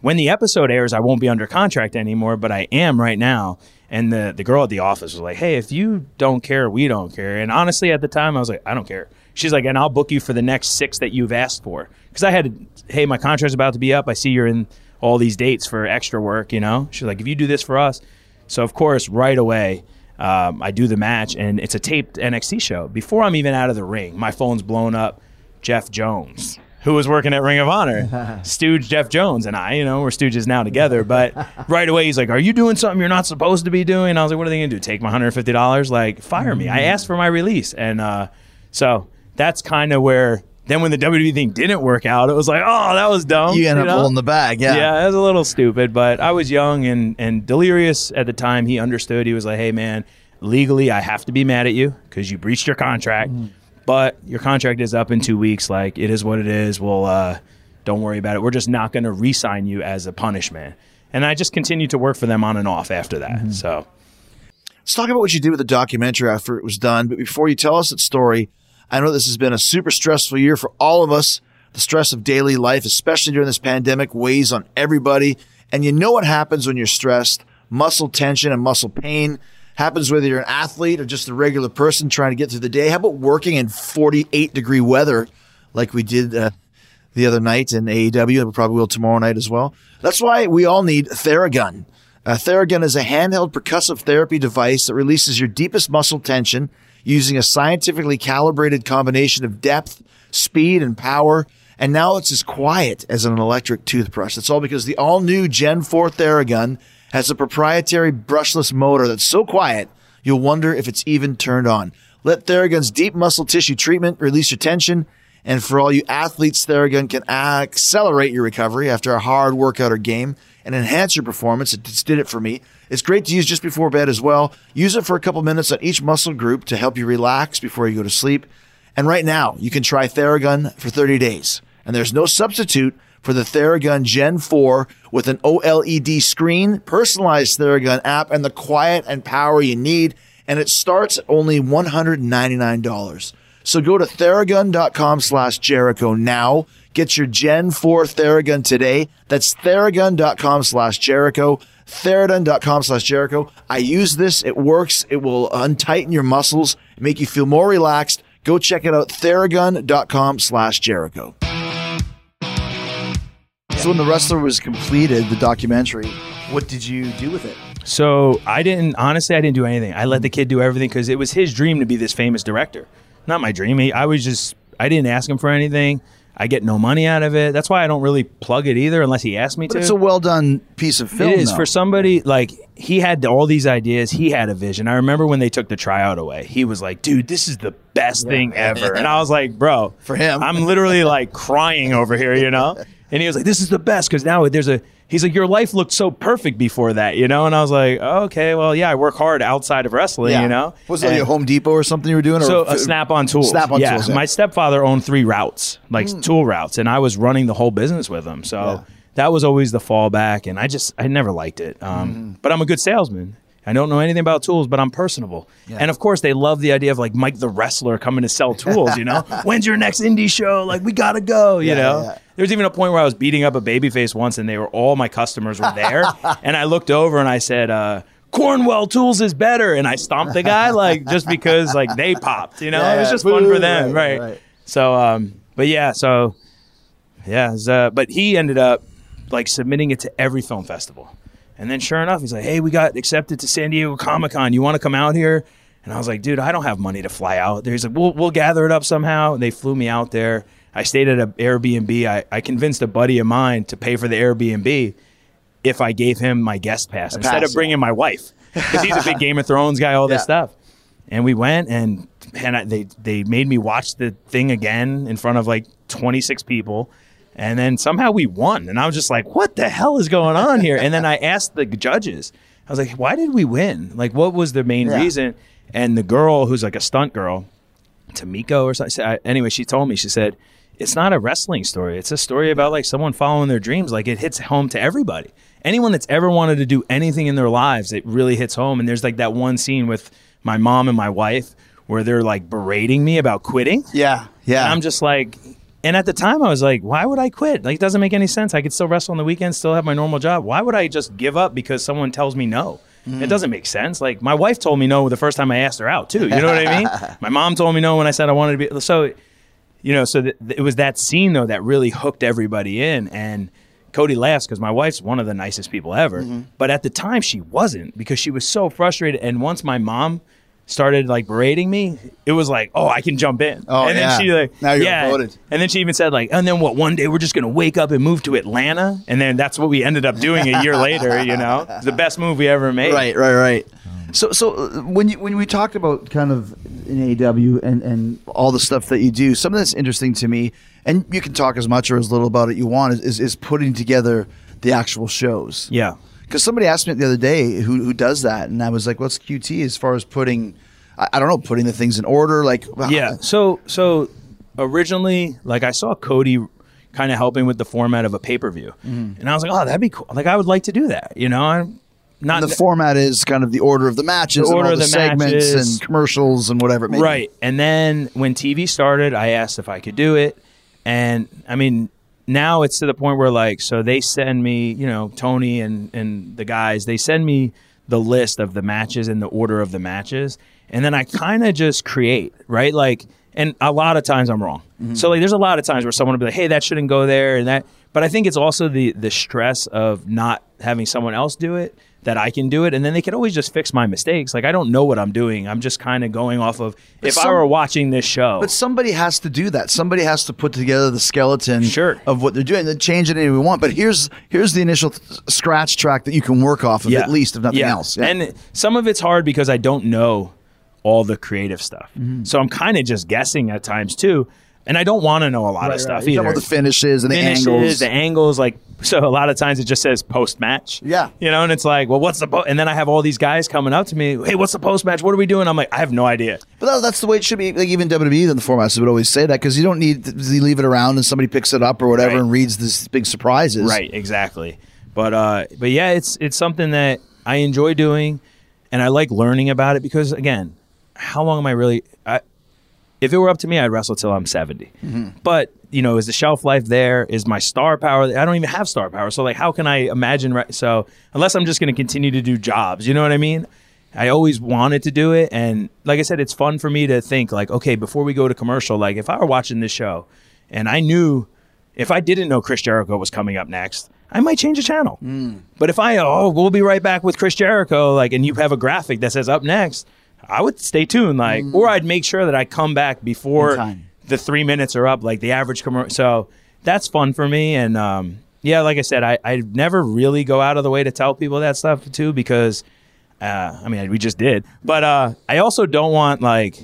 when the episode airs, I won't be under contract anymore, but I am right now. And the, the girl at the office was like, hey, if you don't care, we don't care. And honestly, at the time, I was like, I don't care. She's like, and I'll book you for the next six that you've asked for. Because I had, hey, my contract's about to be up. I see you're in all these dates for extra work, you know? She's like, if you do this for us. So, of course, right away, um, I do the match, and it's a taped NXT show. Before I'm even out of the ring, my phone's blown up. Jeff Jones, who was working at Ring of Honor, Stooge Jeff Jones, and I, you know, we're Stooges now together. But right away, he's like, "Are you doing something you're not supposed to be doing?" And I was like, "What are they gonna do? Take my hundred fifty dollars? Like, fire me?" I asked for my release, and uh, so that's kind of where. Then when the WWE thing didn't work out, it was like, "Oh, that was dumb." You end up know? holding the bag. Yeah. Yeah, it was a little stupid, but I was young and and delirious at the time. He understood. He was like, "Hey, man, legally, I have to be mad at you because you breached your contract, but your contract is up in two weeks. Like, it is what it is. Well, uh, don't worry about it. We're just not going to re-sign you as a punishment." And I just continued to work for them on and off after that. So Let's talk about what you did with the documentary after it was done. But before you tell us that story, I know this has been a super stressful year for all of us. The stress of daily life, especially during this pandemic, weighs on everybody. And you know what happens when you're stressed? Muscle tension and muscle pain happens whether you're an athlete or just a regular person trying to get through the day. How about working in 48 degree weather like we did uh, the other night in AEW, and we probably will tomorrow night as well. That's why we all need Theragun. Uh, Theragun is a handheld percussive therapy device that releases your deepest muscle tension using a scientifically calibrated combination of depth, speed, and power. And now it's as quiet as an electric toothbrush. That's all because the all new Gen 4 Theragun has a proprietary brushless motor that's so quiet you'll wonder if it's even turned on. Let Theragun's deep muscle tissue treatment release your tension. And for all you athletes, Theragun can accelerate your recovery after a hard workout or game and enhance your performance. It just did it for me. It's great to use just before bed as well. Use it for a couple minutes on each muscle group to help you relax before you go to sleep. And right now, you can try Theragun for 30 days. And there's no substitute for the Theragun Gen 4 with an OLED screen, personalized Theragun app, and the quiet and power you need. And it starts at only $199. So go to theragun.com slash Jericho now. Get your Gen 4 Theragun today. That's theragun.com slash Jericho. Theragun.com slash Jericho. I use this. It works. It will untighten your muscles, make you feel more relaxed. Go check it out. Theragun.com slash Jericho. So when the wrestler was completed, the documentary, what did you do with it? So I didn't honestly. I didn't do anything. I let the kid do everything because it was his dream to be this famous director. Not my dream. I was just. I didn't ask him for anything. I get no money out of it. That's why I don't really plug it either, unless he asks me But to. it's a well done piece of film. It is though. for somebody like he had all these ideas. He had a vision. I remember when they took the tryout away. He was like, "Dude, this is the best thing ever." And I was like, "Bro, For him. I'm literally like crying over here, you know." And he was like, "This is the best because now there's a." He's like, "Your life looked so perfect before that, you know." And I was like, oh, "Okay, well, yeah, I work hard outside of wrestling, you know." Was it like a Home Depot or something you were doing? so or a Snap-on tools. Snap-on yeah. tools, yeah. My stepfather owned three routes, like Hmm. tool routes, and I was running the whole business with him. So that was always the fallback, and I just I never liked it. Um, Hmm. But I'm a good salesman. I don't know anything about tools, but I'm personable. And of course, they love the idea of like Mike the wrestler coming to sell tools. You know, when's your next indie show? Like we gotta go. You Yeah, know. yeah. There was even a point where I was beating up a babyface once, and they were all my customers were there, and I looked over and I said. Uh, Cornwell Tools is better, and I stomped the guy like just because like they popped, you know. Yeah, it was just fun for them, right, right? right. So, um, but yeah, so yeah, was, uh, but he ended up like submitting it to every film festival, and then sure enough, he's like, "Hey, we got accepted to San Diego Comic Con. You want to come out here?" And I was like, "Dude, I don't have money to fly out there." He's like, "We'll we'll gather it up somehow." And they flew me out there. I stayed at an Airbnb. I, I convinced a buddy of mine to pay for the Airbnb if I gave him my guest pass instead of bringing my wife because he's a big Game of Thrones guy, all this Yeah. stuff. And we went and and I, they they made me watch the thing again in front of like 26 people. And then somehow we won. And I was just like, what the hell is going on here? And then I asked the judges, I was like, why did we win? Like, what was the main Yeah. reason? And the girl who's like a stunt girl, Tamiko or something. I- Anyway, she told me, she said, it's not a wrestling story. It's a story about like someone following their dreams. Like it hits home to everybody. Anyone that's ever wanted to do anything in their lives, it really hits home. And there's like that one scene with my mom and my wife where they're like berating me about quitting. Yeah, yeah. And I'm just like, and at the time I was like, why would I quit? Like, it doesn't make any sense. I could still wrestle on the weekends, still have my normal job. Why would I just give up because someone tells me no? It mm. doesn't make sense. Like, my wife told me no the first time I asked her out, too. You know what I mean? My mom told me no when I said I wanted to be. So, you know, so th- it was that scene, though, that really hooked everybody in. And Cody laughs because my wife's one of the nicest people ever. Mm-hmm. But at the time, she wasn't because she was so frustrated. And once my mom started like berating me, it was like, oh, I can jump in. Oh, and yeah. then she like, Now you're yeah. voted. And then she even said like, and then what? One day we're just gonna wake up and move to Atlanta, and then that's what we ended up doing a year later. You know, the best move we ever made. Right, right, right. So, so uh, when you when we talked about kind of in AEW and and all the stuff that you do, something that's interesting to me, and you can talk as much or as little about it you want, is is, is putting together the actual shows. Yeah. Because somebody asked me the other day who who does that, and I was like, "What's QT as far as putting?" I, I don't know, putting the things in order, like Yeah. So so originally, like I saw Cody kind of helping with the format of a pay per view, Mm-hmm. and I was like, oh, that'd be cool. Like I would like to do that. You know, I'm not the format is kind of the order of the matches, The order and of the, the segments matches. and commercials and whatever it may be. Right. And then when TV started, I asked if I could do it. And I mean, now it's to the point where like, so they send me, you know, Tony and, and the guys, they send me the list of the matches and the order of the matches. And then I kind of just create, right? Like And a lot of times I'm wrong. Mm-hmm. So like there's a lot of times where someone will be like, "Hey, that shouldn't go there," and that. But I think it's also the the stress of not having someone else do it that I can do it, and then they can always just fix my mistakes. Like I don't know what I'm doing. I'm just kind of going off of if I were watching this show. But somebody has to do that. Somebody has to put together the skeleton Sure. of what they're doing. Then change it any we want. But here's here's the initial th- scratch track that you can work off of at least, if nothing Yeah. else. Yeah. And some of it's hard because I don't know all the creative stuff. Mm-hmm. So I'm kind of just guessing at times too. And I don't want to know a lot of stuff talking either. the finishes and the Finishes, angles. the angles, like so. A lot of times it just says post match. Yeah. you know, and it's like, well, what's the po-? and then I have all these guys coming up to me. Hey, what's the post match? What are we doing? I'm like, I have no idea. But that, that's the way it should be. Like even WWE, the formats would always say that because you don't need to leave it around and somebody picks it up or whatever Right. and reads this big surprises. Right, exactly. But uh, but yeah, it's it's something that I enjoy doing, and I like learning about it because again, how long am I really? I, if it were up to me, I'd wrestle till I'm 70. Mm-hmm. But you know, is the shelf life there? Is my star power? I don't even have star power. So like, how can I imagine? re- So unless I'm just going to continue to do jobs, you know what I mean? I always wanted to do it, and like I said, it's fun for me to think like, okay, before we go to commercial, like if I were watching this show, and I knew if I didn't know Chris Jericho was coming up next, I might change the channel. Mm. But if I oh we'll be right back with Chris Jericho, like, and you have a graphic that says up next, I would stay tuned, like, or I'd make sure that I come back before the three minutes are up, like the average commercial. So that's fun for me, and um, yeah, like I said, I I never really go out of the way to tell people that stuff too because. Uh, I mean, we just did, but uh, I also don't want like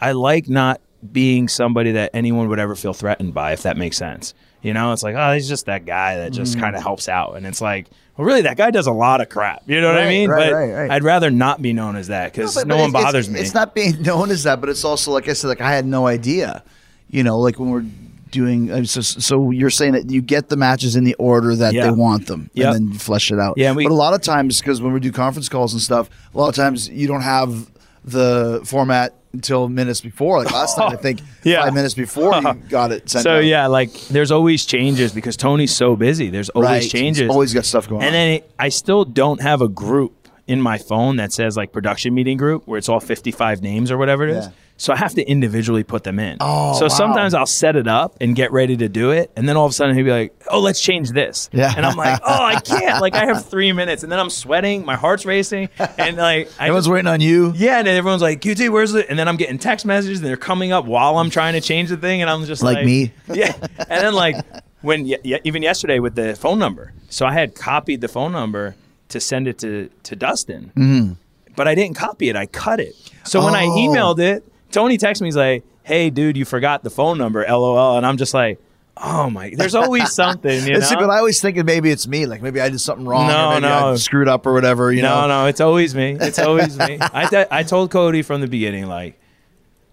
I like not being somebody that anyone would ever feel threatened by, if that makes sense. You know, it's like, oh, he's just that guy that just Mm. kind of helps out, and it's like, well, really, that guy does a lot of crap. You know what I mean? right, but right, right. I'd rather not be known as that because no but one bothers it's, me. It's not being known as that, but it's also like I said, like I had no idea. You know, like when we're doing. uh, So, so you're saying that you get the matches in the order that Yeah. they want them, Yep. and then you flesh it out. Yeah, we- but a lot of times, because when we do conference calls and stuff, a lot of times you don't have the format until minutes before. Like last time, I think Yeah. five minutes before you got it sent. so out. yeah, like there's always changes because Tony's so busy. There's always right. changes. He's always got stuff going. And on. then it, I still don't have a group in my phone that says like production meeting group where it's all 55 names or whatever it is. Yeah. So I have to individually put them in. Oh, so wow. sometimes I'll set it up and get ready to do it, and then all of a sudden he'll be like, "Oh, let's change this." Yeah. And I'm like, "Oh, I can't! Like I have three minutes," and then I'm sweating, my heart's racing, and like I everyone's just- waiting on you. yeah, and then everyone's like, QT, where's it? And then I'm getting text messages and they're coming up while I'm trying to change the thing. And I'm just Like like, me. Yeah. And then, like, when, even yesterday with the phone number. So I had copied the phone number to send it to, to Dustin, Mm-hmm. but I didn't copy it. I cut it. So when I Oh. emailed it, Tony texted me, he's like, hey, dude, you forgot the phone number, LOL. And I'm just like, oh my, there's always something, you And see, but I always thinking maybe it's me. Like maybe I did something wrong. No, no. I screwed up or whatever. You no, know. no, it's always me. It's always me. I, th- I told Cody from the beginning, like,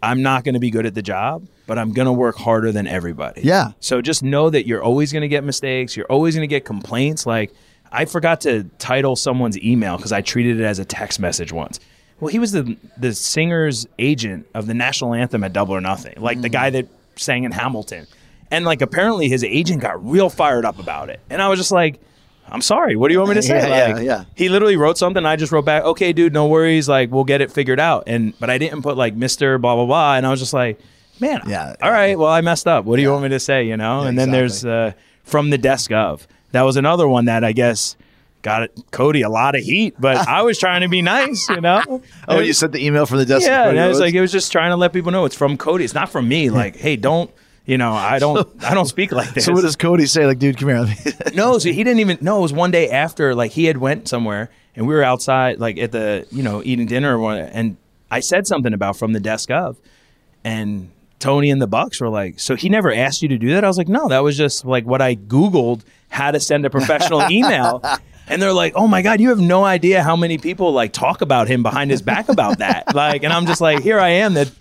I'm not going to be good at the job, but I'm going to work harder than everybody. Yeah. So just know that you're always going to get mistakes. You're always going to get complaints. Like, I forgot to title someone's email because I treated it as a text message once. Well, he was the the singer's agent of the national anthem at Double or Nothing, like the guy that sang in Hamilton. And like apparently his agent got real fired up about it. And I was just like, I'm sorry. What do you want me to say? Yeah, yeah, like, yeah. He literally wrote something. I just wrote back, okay, dude, no worries. Like, we'll get it figured out. And but I didn't put like Mister blah blah blah. And I was just like, man, Yeah. all right. Well, I messed up. What do you want me to say? You know. Yeah, and then there's uh, from the desk of that was another one that I guess got it, Cody a lot of heat, but I was trying to be nice. You know. Oh, you sent the email from the desk. Yeah, and I was like, it was just trying to let people know it's from Cody. It's not from me. Hmm. Like, hey, don't. You know, I don't. I don't speak like this. So what does Cody say? Like, dude, come here. No, so he didn't even. No, it was one day after. Like he had went somewhere, and we were outside, like at the, you know, eating dinner, and I said something about from the desk of, and Tony and the Bucks were like, "So he never asked you to do that?" I was like, "No, that was just like what I Googled how to send a professional email." And they're like, "Oh my god, you have no idea how many people like talk about him behind his back about that." Like, and I'm just like, "Here I am that."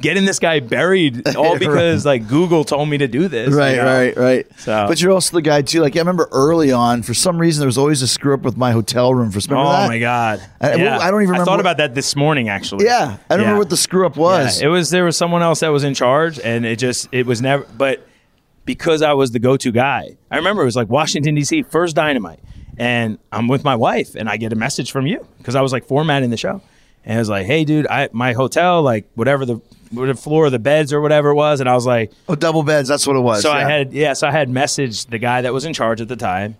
Getting this guy buried all because like Google told me to do this. right, you know? right, right. So- but you're also the guy too. Like, I remember early on, for some reason, there was always a screw up with my hotel room. For remember Oh that? my god! I- Yeah. I don't even I remember thought about that this morning, actually. Yeah, I don't remember what the screw up was. Yeah, it was there was someone else that was in charge, and it just it was never. But because I was the go-to guy, I remember it was like Washington D.C. first Dynamite, and I'm with my wife, and I get a message from you because I was like formatting the show, and it was like, hey, dude, I my hotel, like whatever the the floor of the beds or whatever it was, and I was like, Oh, double beds. That's what it was. so I had yeah, so I had messaged the guy that was in charge at the time,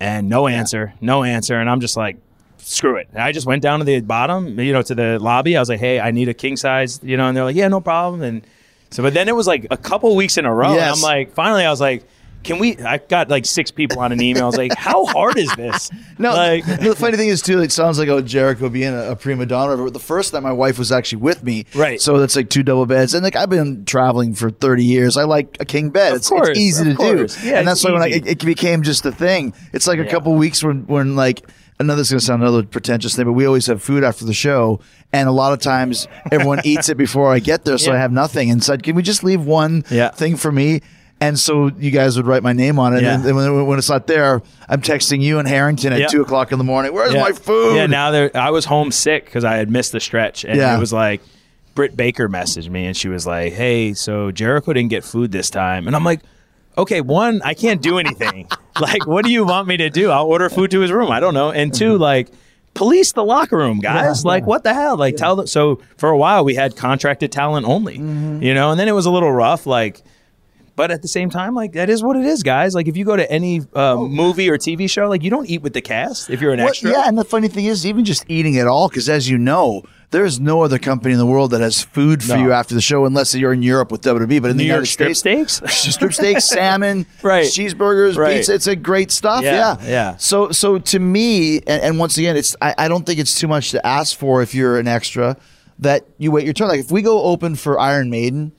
and no answer, no answer, and I'm just like, screw it. And I just went down to the bottom, you know, to the lobby. I was like, hey, I need a king size, you know, and they're like, yeah, no problem. And so, but then it was like a couple weeks in a row. And I'm like, finally, I was like. Can we? I got like six people on an email. I was like, "How hard is this?" No, like, the funny thing is too. It sounds like oh Jericho being a, a prima donna. But the first time my wife was actually with me, Right. So that's like two double beds, and like I've been traveling for thirty years. I like a king bed. Of it's, course, it's easy to course. do, Yeah, and that's why when I, it, it became just a thing. It's like a Yeah. couple weeks when when like. I know this is going to sound another pretentious thing, but we always have food after the show, and a lot of times everyone eats it before I get there, so I have nothing. And said, "Can we just leave one Yeah. thing for me?" And so you guys would write my name on it, Yeah. and then when, when it's not there, I'm texting you and Harrington at Yeah. two o'clock in the morning. Where's yeah. my food? Yeah, now there. I was homesick because I had missed the stretch, and Yeah. it was like Britt Baker messaged me, and she was like, "Hey, so Jericho didn't get food this time," and I'm like. Okay, one, I can't do anything. like, what do you want me to do? I'll order food to his room. I don't know. And two, mm-hmm. like, police the locker room, guys. like, what the hell? Like, tell them. So for a while, we had contracted talent only, mm-hmm. you know, and then it was a little rough. Like, but at the same time, like that is what it is, guys. Like if you go to any uh, movie or TV show, like you don't eat with the cast if you're an Well, extra. yeah, and the funny thing is, even just eating it all, because as you know, there's no other company in the world that has food for No. you after the show, unless you're in Europe with WWE. But in New the York United strip States, steaks. strip steaks, salmon, Right. cheeseburgers, Right. pizza. It's a great stuff. Yeah, Yeah, yeah. So, so to me, and, and once again, it's I, I don't think it's too much to ask for if you're an extra that you wait your turn. Like if we go open for Iron Maiden.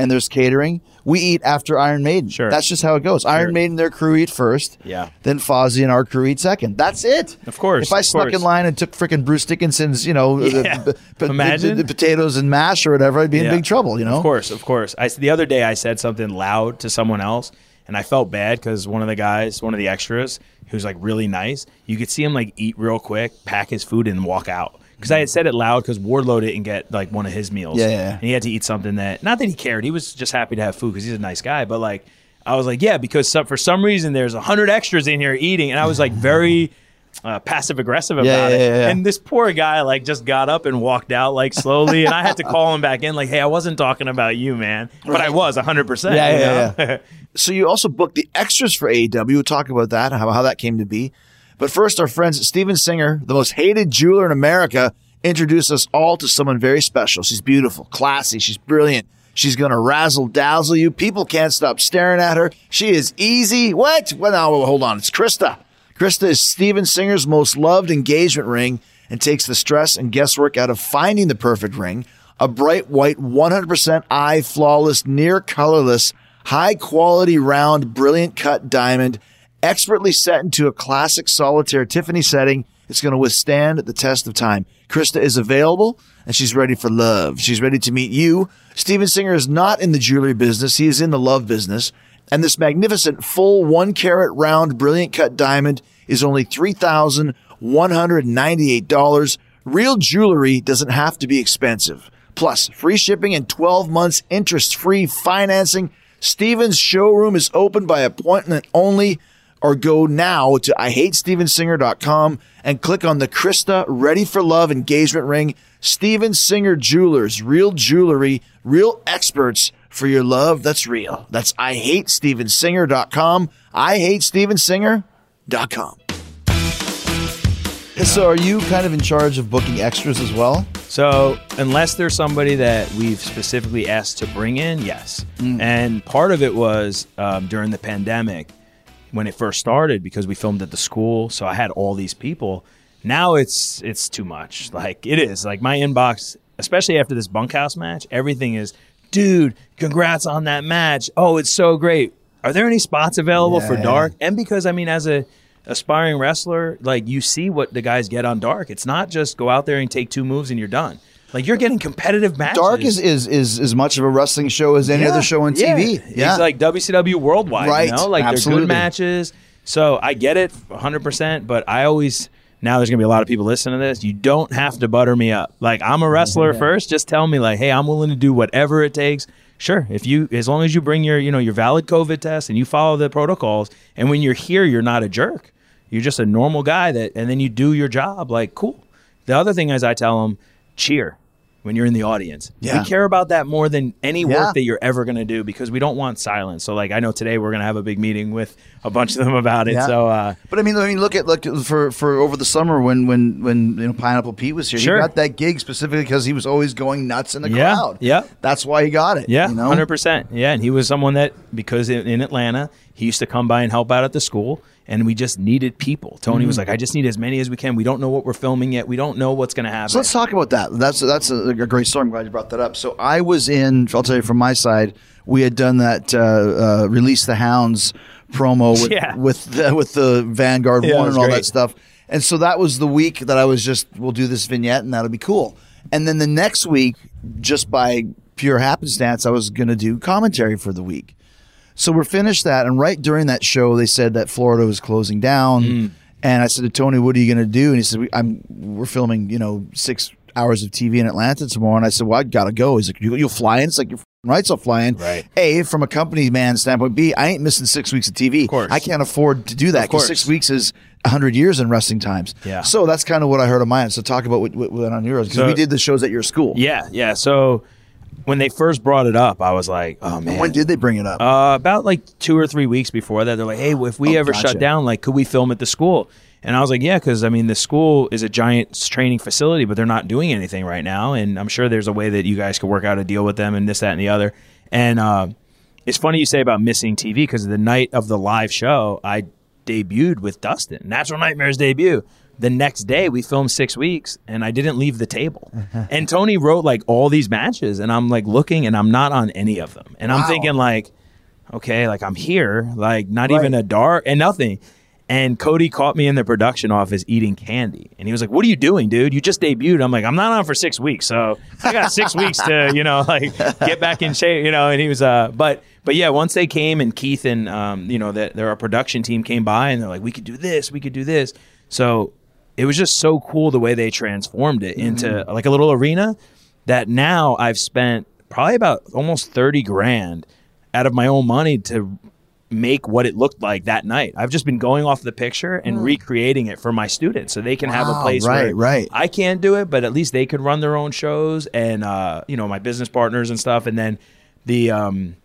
And there's catering. We eat after Iron Maiden. Sure. That's just how it goes. Iron Sure. Maiden, their crew eat first. Yeah. Then Fozzy and our crew eat second. That's it. Of course, If I snuck course. in line and took freaking Bruce Dickinson's, you know, Yeah. the, the- Imagine. the, the potatoes and mash or whatever, I'd be in Yeah. big trouble. You know. Of course, of course. I the other day I said something loud to someone else, and I felt bad because one of the guys, one of the extras, who's like really nice, you could see him like eat real quick, pack his food, and walk out. Because I had said it loud because Wardlow didn't get like one of his meals. Yeah, yeah. And he had to eat something that not that he cared. He was just happy to have food because he's a nice guy. But like I was like, yeah, because some, for some reason there's a hundred extras in here eating, and I was like very. Uh, passive aggressive about Yeah, it, yeah, yeah, yeah. and this poor guy like just got up and walked out like slowly, and I had to call him back in like, "Hey, I wasn't talking about you, man, but I was 100." percent Yeah, yeah, yeah. So you also booked the extras for AEW. We'll talk about that, how, how that came to be. But first, our friends Steven Singer, the most hated jeweler in America, introduced us all to someone very special. She's beautiful, classy, she's brilliant. She's going to razzle dazzle you. People can't stop staring at her. She is easy. What? Well, now, hold on. It's Krista. Krista is Steven Singer's most loved engagement ring and takes the stress and guesswork out of finding the perfect ring. A bright white, 100% eye flawless, near colorless, high quality round, brilliant cut diamond, expertly set into a classic solitaire Tiffany setting. It's going to withstand the test of time. Krista is available and she's ready for love. She's ready to meet you. Steven Singer is not in the jewelry business. He is in the love business. And this magnificent full one carat round brilliant cut diamond is only $3,198. Real jewelry doesn't have to be expensive. Plus, free shipping and 12 months interest free financing. Steven's showroom is open by appointment only or go now to IHateStevenSinger.com and click on the Krista Ready for Love engagement ring. Steven Singer Jewelers, real jewelry, real experts for your love that's real. That's IHateStevenSinger.com. IHateStevenSinger.com. So, are you kind of in charge of booking extras as well? So, unless there's somebody that we've specifically asked to bring in, yes. And part of it was um, during the pandemic when it first started because we filmed at the school. So I had all these people. Now it's it's too much. Like it is. Like my inbox, especially after this bunkhouse match, everything is, dude, congrats on that match. Oh, it's so great. Are there any spots available for dark? And because I mean, as a aspiring wrestler, like you see what the guys get on dark. It's not just go out there and take two moves and you're done. Like you're getting competitive matches. Dark is, is is as much of a wrestling show as any Yeah, other show on yeah. TV. Yeah, It's like WCW worldwide, Right, you know? Like absolutely. they're good matches. So I get it 100%, but I always now there's going to be a lot of people listening to this. You don't have to butter me up. Like I'm a wrestler first, just tell me like, "Hey, I'm willing to do whatever it takes." Sure, if you as long as you bring your, you know, your valid COVID test and you follow the protocols and when you're here you're not a jerk. You're just a normal guy that and then you do your job like cool. The other thing is I tell them cheer when you're in the audience. Yeah. We care about that more than any work Yeah. that you're ever going to do because we don't want silence. So like I know today we're going to have a big meeting with a bunch of them about it. Yeah. So uh, But I mean, I mean, look at look for for over the summer when when when you know Pineapple Pete was here. Sure. He got that gig specifically because he was always going nuts in the Yeah, crowd. yeah. that's why he got it. Yeah, you know? hundred percent. Yeah, and he was someone that because in, in Atlanta he used to come by and help out at the school, and we just needed people. Tony Mm-hmm. was like, "I just need as many as we can. We don't know what we're filming yet. We don't know what's going to happen." So let's talk about that. That's that's a, a great story. I'm glad you brought that up. So I was in. I'll tell you from my side, we had done that uh, uh, release the hounds promo with Yeah. with the, with the Vanguard Yeah, one and all that stuff. And so that was the week that I was just we'll do this vignette and that'll be cool. And then the next week, just by pure happenstance, I was going to do commentary for the week. So we're finished that, and right during that show, they said that Florida was closing down. Mm. And I said to Tony, "What are you going to do?" And he said, we, "I'm we're filming, you know, six hours of TV in Atlanta tomorrow." And I said, "Well, I gotta go." He's like, you, "You'll fly in?" It's like you're f***ing right, I'll fly in. Right. A, from a company man standpoint. B, I ain't missing six weeks of TV. Of course. I can't afford to do that because six weeks is hundred years in resting times. Yeah. So that's kind of what I heard on mine. So talk about what, what went on yours because So- we did the shows at your school. yeah, yeah. So when they first brought it up, I was like, "Oh man." When did they bring it up? Uh, about like two or three weeks before that, they're like, "Hey, if we Oh, ever gotcha. shut down, like, could we film at the school?" And I was like, "Yeah," because I mean, the school is a giant training facility, but they're not doing anything right now. And I'm sure there's a way that you guys could work out a deal with them, and this, that, and the other. And uh, it's funny you say about missing TV because the night of the live show, I debuted with Dustin, Natural Nightmares debut. The next day, we filmed six weeks, and I didn't leave the table. and Tony wrote like all these matches, and I'm like looking, and I'm not on any of them. And I'm Wow. thinking like, okay, like I'm here, like not even a dart and nothing. And Cody caught me in the production office eating candy. And he was like, What are you doing, dude? You just debuted. I'm like, I'm not on for six weeks. So I got six weeks to, you know, like get back in shape, you know. And he was, uh, but, but yeah, once they came and Keith and, um, you know, that their production team came by and they're like, We could do this, we could do this. So it was just so cool the way they transformed it into like a little arena that now I've spent probably about almost 30 grand out of my own money to make what it looked like that night. I've just been going off the picture and recreating it for my students so they can have a place right, where right. I can't do it, but at least they could run their own shows and uh, you know, my business partners and stuff and then the um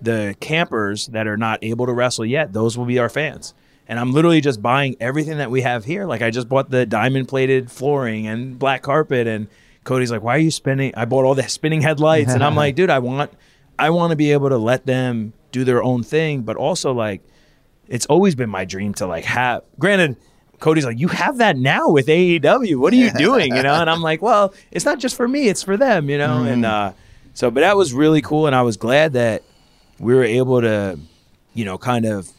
the campers that are not able to wrestle yet, those will be our fans. And I'm literally just buying everything that we have here. Like I just bought the diamond plated flooring and black carpet and Cody's like, "Why are you spinning? I bought all the spinning headlights." and I'm like, "Dude, I want I want to be able to let them do their own thing, but also like it's always been my dream to like have granted Cody's like, you have that now with AEW. What are you doing? You know? And I'm like, well, it's not just for me, it's for them, you know? And uh so but that was really cool and I was glad that we were able to, you know, kind of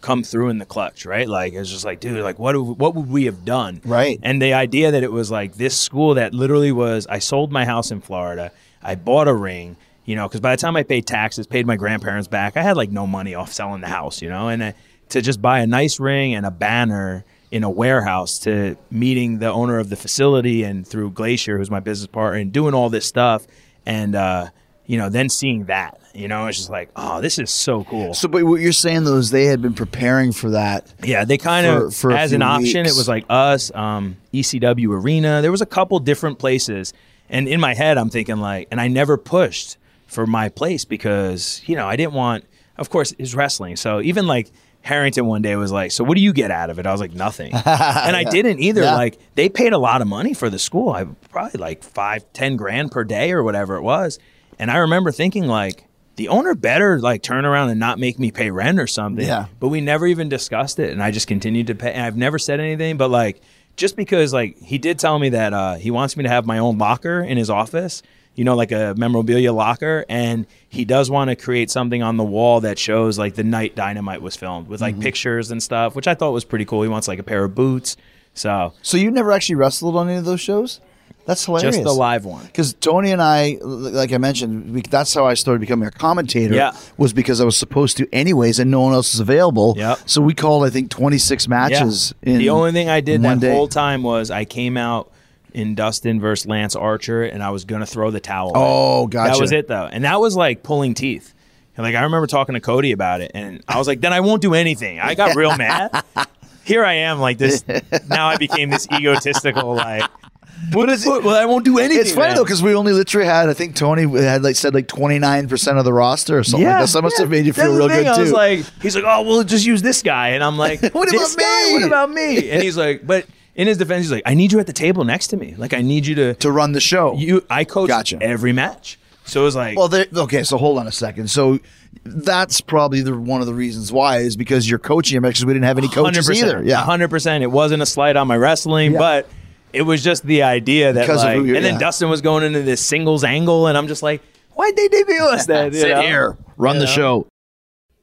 come through in the clutch, right? Like it's just like, dude, like what do- what would we have done? Right. And the idea that it was like this school that literally was I sold my house in Florida, I bought a ring, you know, because by the time I paid taxes, paid my grandparents back, I had like no money off selling the house, you know, and uh, to just buy a nice ring and a banner in a warehouse to meeting the owner of the facility and through Glacier, who's my business partner, and doing all this stuff, and uh, you know, then seeing that, you know, it's just like, oh, this is so cool. So, but what you're saying though is they had been preparing for that. Yeah, they kind For- of for as an option. weeks. It was like us, um, ECW Arena. There was a couple different places, and in my head, I'm thinking like, and I never pushed for my place because you know I didn't want. Of course, it's wrestling, so even like Harrington one day was like, "So what do you get out of it?" I was like, "Nothing," and I didn't either. Yeah. Like they paid a lot of money for the school. I probably like five, ten grand per day or whatever it was, and I remember thinking like. The owner better like turn around and not make me pay rent or something Yeah. but we never even discussed it and i just continued to pay and i've never said anything but like just because like he did tell me that uh, he wants me to have my own locker in his office you know like a memorabilia locker and he does want to create something on the wall that shows like the night dynamite was filmed with like pictures and stuff which i thought was pretty cool he wants like a pair of boots so So you never actually wrestled on any of those shows? That's hilarious. just the live one Because Tony and I, like I mentioned, we, that's how I started becoming a commentator. Yeah. Was because I was supposed to anyways, and no one else was available. Yep. So we called, I think, 26 matches. In the only thing I did that day. whole time was I came out in Dustin versus Lance Archer, and I was gonna throw the towel. away. Oh, gotcha. That was it though, and that was like pulling teeth. And like I remember talking to Cody about it, and I was like, "Then I won't do anything." I got real mad. Here I am, like this. Now I became this egotistical, like but it's, well, I won't do anything. it's funny then. though because we only literally had I think Tony had like said like twenty nine percent of the roster or something. like that. So that must yeah. have made you feel real thing. good I too. was like, he's like, oh, we'll just use this guy, and I'm like, What "This about guy? me?" What about me? And he's like, but in his defense, he's like, I need you at the table next to me. Like, I need you to. to run the show. You, I coach Gotcha. every match, so it was like, Well, there, okay, so hold on a second. So that's probably the one of the reasons why is because you're coaching him because we didn't have any coaches 100%, either. Yeah, hundred percent. It wasn't a slight on my wrestling, Yeah. but it was just the idea that Because like, and then yeah. Dustin was going into this singles angle, and I'm just like, why'd they debut us then? you Sit know? here, run You the know? show.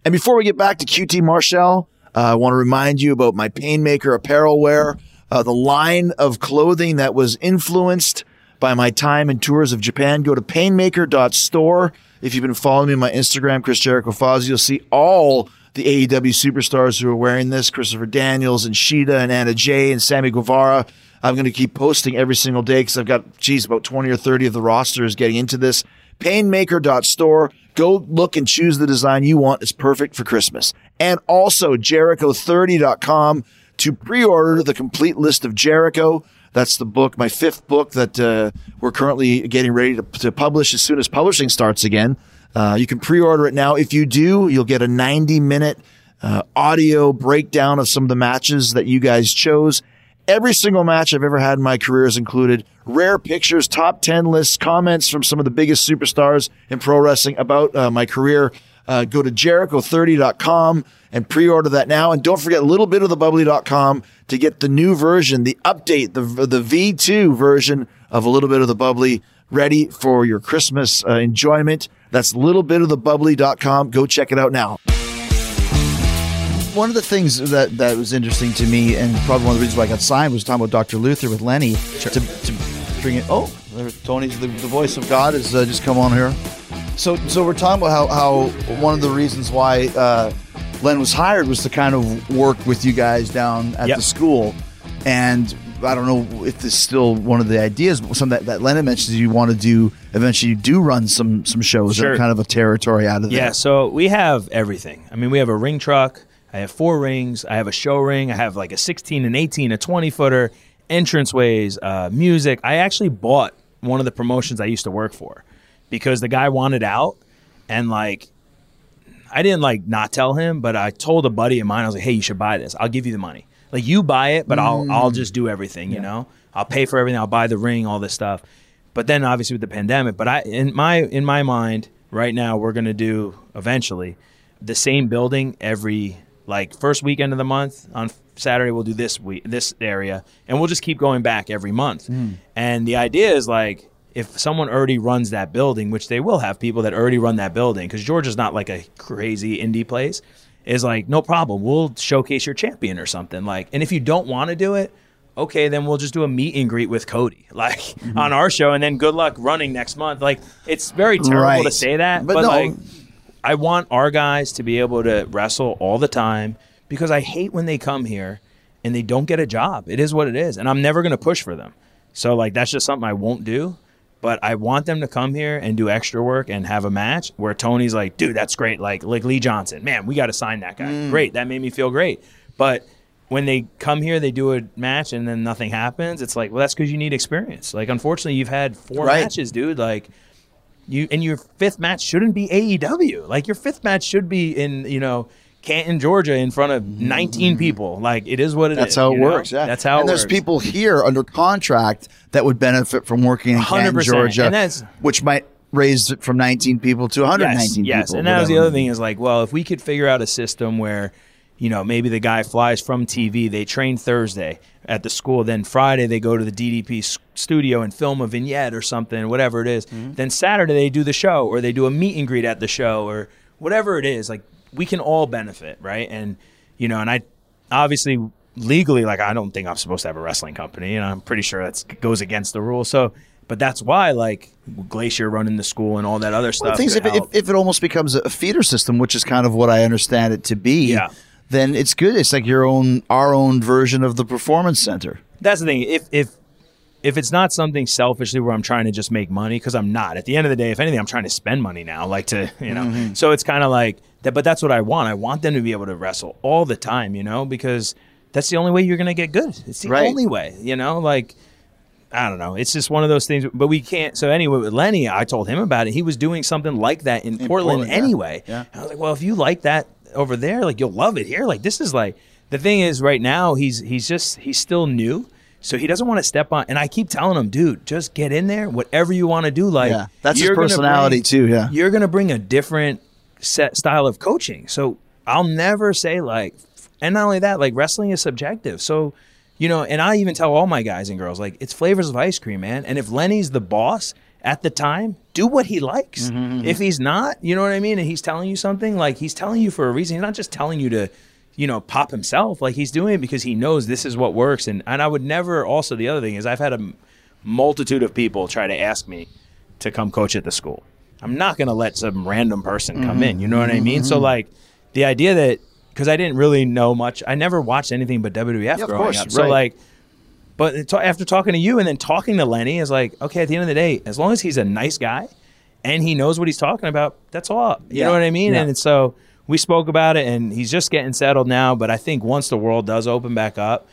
And before we get back to QT Marshall, uh, I want to remind you about my Painmaker apparel wear, uh, the line of clothing that was influenced by my time and tours of Japan. Go to painmaker.store. If you've been following me on my Instagram, Chris Jericho Foz, you'll see all the AEW superstars who are wearing this Christopher Daniels and Shida and Anna Jay and Sammy Guevara. I'm going to keep posting every single day because I've got, geez, about 20 or 30 of the rosters getting into this. Painmaker.store. Go look and choose the design you want. It's perfect for Christmas. And also Jericho30.com to pre-order the complete list of Jericho. That's the book, my fifth book that uh, we're currently getting ready to, to publish as soon as publishing starts again. Uh, you can pre-order it now. If you do, you'll get a 90-minute uh, audio breakdown of some of the matches that you guys chose. Every single match I've ever had in my career is included. Rare pictures, top 10 lists, comments from some of the biggest superstars in pro wrestling about uh, my career. Uh, go to Jericho30.com and pre-order that now. And don't forget a little bit of the bubbly.com to get the new version, the update, the, the V2 version of a little bit of the bubbly ready for your Christmas uh, enjoyment. That's little bit of the bubbly.com. Go check it out now one of the things that, that was interesting to me, and probably one of the reasons why I got signed, was talking about Dr. Luther with Lenny to, to bring it. Oh, there, Tony's the, the voice of God has uh, just come on here. So, so we're talking about how, how one of the reasons why uh, Len was hired was to kind of work with you guys down at Yep. the school, and I don't know if this is still one of the ideas, but something that, that mentioned you want to do eventually. You do run some some shows that Sure. are kind of a territory out of there. Yeah, so we have everything. I mean, we have a ring truck. I have four rings. I have a show ring. I have like a 16, an 18, a 20 footer, entranceways, uh, music. I actually bought one of the promotions I used to work for because the guy wanted out. And like, I didn't like not tell him, but I told a buddy of mine, I was like, hey, you should buy this. I'll give you the money. Like, you buy it, but I'll, I'll just do everything, you know? I'll pay for everything. I'll buy the ring, all this stuff. But then obviously with the pandemic, but I in my in my mind right now we're going to do eventually the same building every like first weekend of the month on Saturday we'll do this week this area and we'll just keep going back every month. And the idea is like if someone already runs that building, which they will have people that already run that building because Georgia's not like a crazy indie place, is like no problem. We'll showcase your champion or something like. And if you don't want to do it, okay, then we'll just do a meet and greet with Cody, like Mm-hmm. on our show, and then good luck running next month. Like it's very terrible Right. to say that, But but, no. like I want our guys to be able to wrestle all the time because I hate when they come here and they don't get a job. It is what it is, and I'm never going to push for them. So like that's just something I won't do. But I want them to come here and do extra work and have a match where Tony's like, dude, that's great. Like like Lee Johnson, man, we got to sign that guy. Mm. Great, that made me feel great. But when they come here, they do a match and then nothing happens. It's like, well, that's because you need experience. Like, unfortunately, you've had four Right. matches, dude. Like, you and your fifth match shouldn't be AEW. Like, your fifth match should be in, you know, Canton, Georgia, in front of 19 people. Like, it is what it is. Mm-hmm. That's how it know? works. Yeah, That's how. And there's works. people here under contract that would benefit from working in Canton, 100%. Georgia, And that's- which might raise it from 19 people to 119 yes, yes. people. And that was the other thing is like, well, if we could figure out a system where, you know, maybe the guy flies from TV, they train Thursday at the school, then Friday they go to the DDP studio and film a vignette or something, whatever it is. Mm-hmm. Then Saturday they do the show or they do a meet and greet at the show or whatever it is. Like we can all benefit, right? And you know, and I obviously legally, like I don't think I'm supposed to have a wrestling company, and I'm pretty sure that goes against the rules. So. But that's why, like Glacier running the school and all that other stuff. the thing is, if, if, if it almost becomes a feeder system, which is kind of what I understand it to be, Yeah. Then it's good. It's like your own, our own version of the performance center. that's the thing. If if if it's not something selfishly where I'm trying to just make money, because I'm not. At the end of the day, if anything, I'm trying to spend money now, like to you know. Mm-hmm. So it's kind of like that. But that's what I want. I want them to be able to wrestle all the time, you know, because that's the only way you're gonna get good. It's the Right. only way, you know. Like I don't know. It's just one of those things. But we can't. So anyway, with Lenny, I told him about it. He was doing something like that in, Portland, Portland, yeah. anyway. Yeah. I was like, well, if you like that over there, like you'll love it here. Like this is like the thing is right now he's he's just he's still new. So he doesn't want to step on, and I keep telling him, dude, just get in there. Whatever you want to do, like Yeah, that's his personality bring- too, yeah. you're to bring a different set style of coaching. So I'll never say like, and not only that, like wrestling is subjective. So, you know, and I even tell all my guys and girls, like, it's flavors of ice cream, man. And if Lenny's the boss at the time, do what he likes. Mm-hmm, If he's not, you know what I mean? And he's telling you something, like, he's telling you for a reason. He's not just telling you to, you know, pop himself. Like, he's doing it because he knows this is what works. And, and I would never, also, the other thing is, I've had a multitude of people try to ask me to come coach at the school. I'm not going to let some random person come in. You know what I mean? Mm-hmm. So like the idea that because I didn't really know much, I never watched anything but WWF of growing course, up. So right. like, but it- after talking to you and then talking to Lenny, is like, okay, at the end of the day, as long as he's a nice guy and he knows what he's talking about, that's all. You Yeah. know what I mean? Yeah. And so we spoke about it, and he's just getting settled now. But I think once the world does open back up,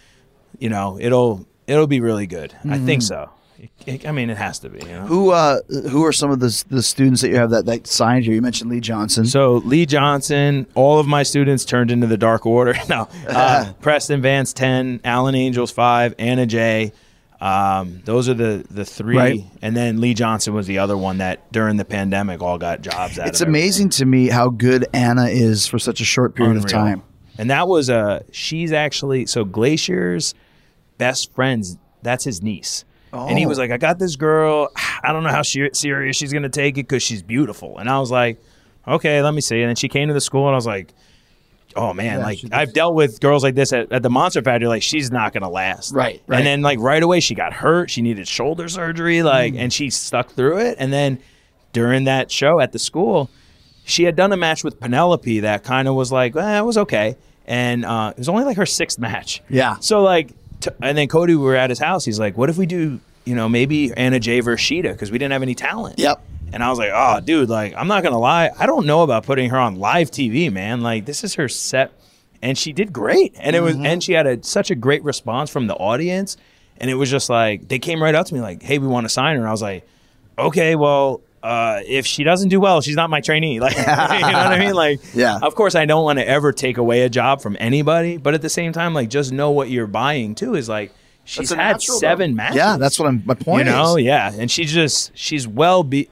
you know, it'll it'll be really good. I think mm-hmm. so. It- it- I mean, it has to be. You know? Who uh who are some of the the students that you have that that signed here? You mentioned Lee Johnson. So Lee Johnson, all of my students turned into the Dark Order. no, uh, Preston Vance ten, Alan Angels five, Anna Jay. Um, those are the the three, Right. and then Lee Johnson was the other one that during the pandemic all got jobs. Out it's amazing to me how good Anna is for such a short period of time. And that was uh she's actually so Glacier's best friends, that's his niece. And he Oh. was like, I got this girl. I don't know how she, serious she's going to take it because she's beautiful. And I was like, okay, let me see. And then she came to the school and I was like, oh man, Yeah, like I've dealt with girls like this at, at the Monster Factory. Like she's not going to last. Right, right. And then like right away she got hurt. She needed shoulder surgery. Like, Mm. and she stuck through it. And then during that show at the school, she had done a match with Penelope that kind of was like, eh, it was okay. And uh, it was only like her sixth match. Yeah. So like, t- and then Cody, we were at his house. He's like, what if we do, you know, maybe Anna Jay versus Shida because we didn't have any talent. Yep. And I was like, oh, dude, like, I'm not gonna lie, I don't know about putting her on live TV, man. Like, this is her set, and she did great, and it was, Mm-hmm. and she had a such a great response from the audience, and it was just like they came right up to me like, hey, we want to sign her. And I was like, okay, well. Uh, if she doesn't do well, she's not my trainee. Like, you know what I mean? Like, Yeah. Of course, I don't want to ever take away a job from anybody, but at the same time, like, just know what you're buying too. Is like, she's had natural, seven though. matches. Yeah, that's what I'm. My point You know, is. yeah, and she's just she's well be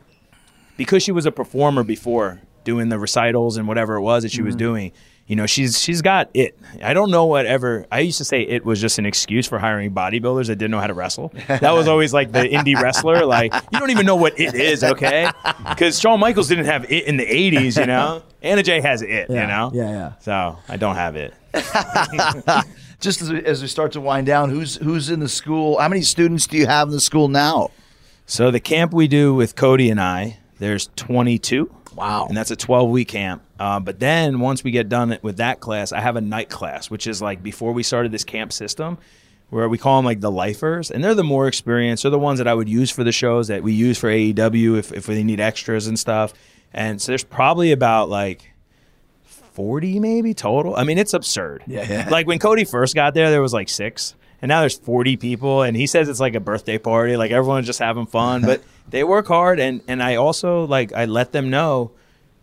because she was a performer before doing the recitals and whatever it was that she Mm-hmm. was doing. You know, she's she's got it. I don't know whatever. I used to say it was just an excuse for hiring bodybuilders that didn't know how to wrestle. That was always like the indie wrestler. Like you don't even know what it is, okay? Because Shawn Michaels didn't have it in the '80s. You know, Anna Jay has it. you know, yeah, yeah. So I don't have it. Just as we, as we start to wind down, who's who's in the school? How many students do you have in the school now? So the camp we do with Cody and I, there's 22. Wow. And that's a 12 week camp. Uh, but then once we get done with that class, I have a night class, which is like before we started this camp system, where we call them like the lifers, and they're the more experienced. They're the ones that I would use for the shows that we use for AEW if if we need extras and stuff. And so there's probably about like 40 maybe total. I mean, it's absurd. Yeah, yeah. Like when Cody first got there, there was like six, and now there's 40 people, and he says it's like a birthday party. Like everyone's just having fun, but they work hard, and and I also like I let them know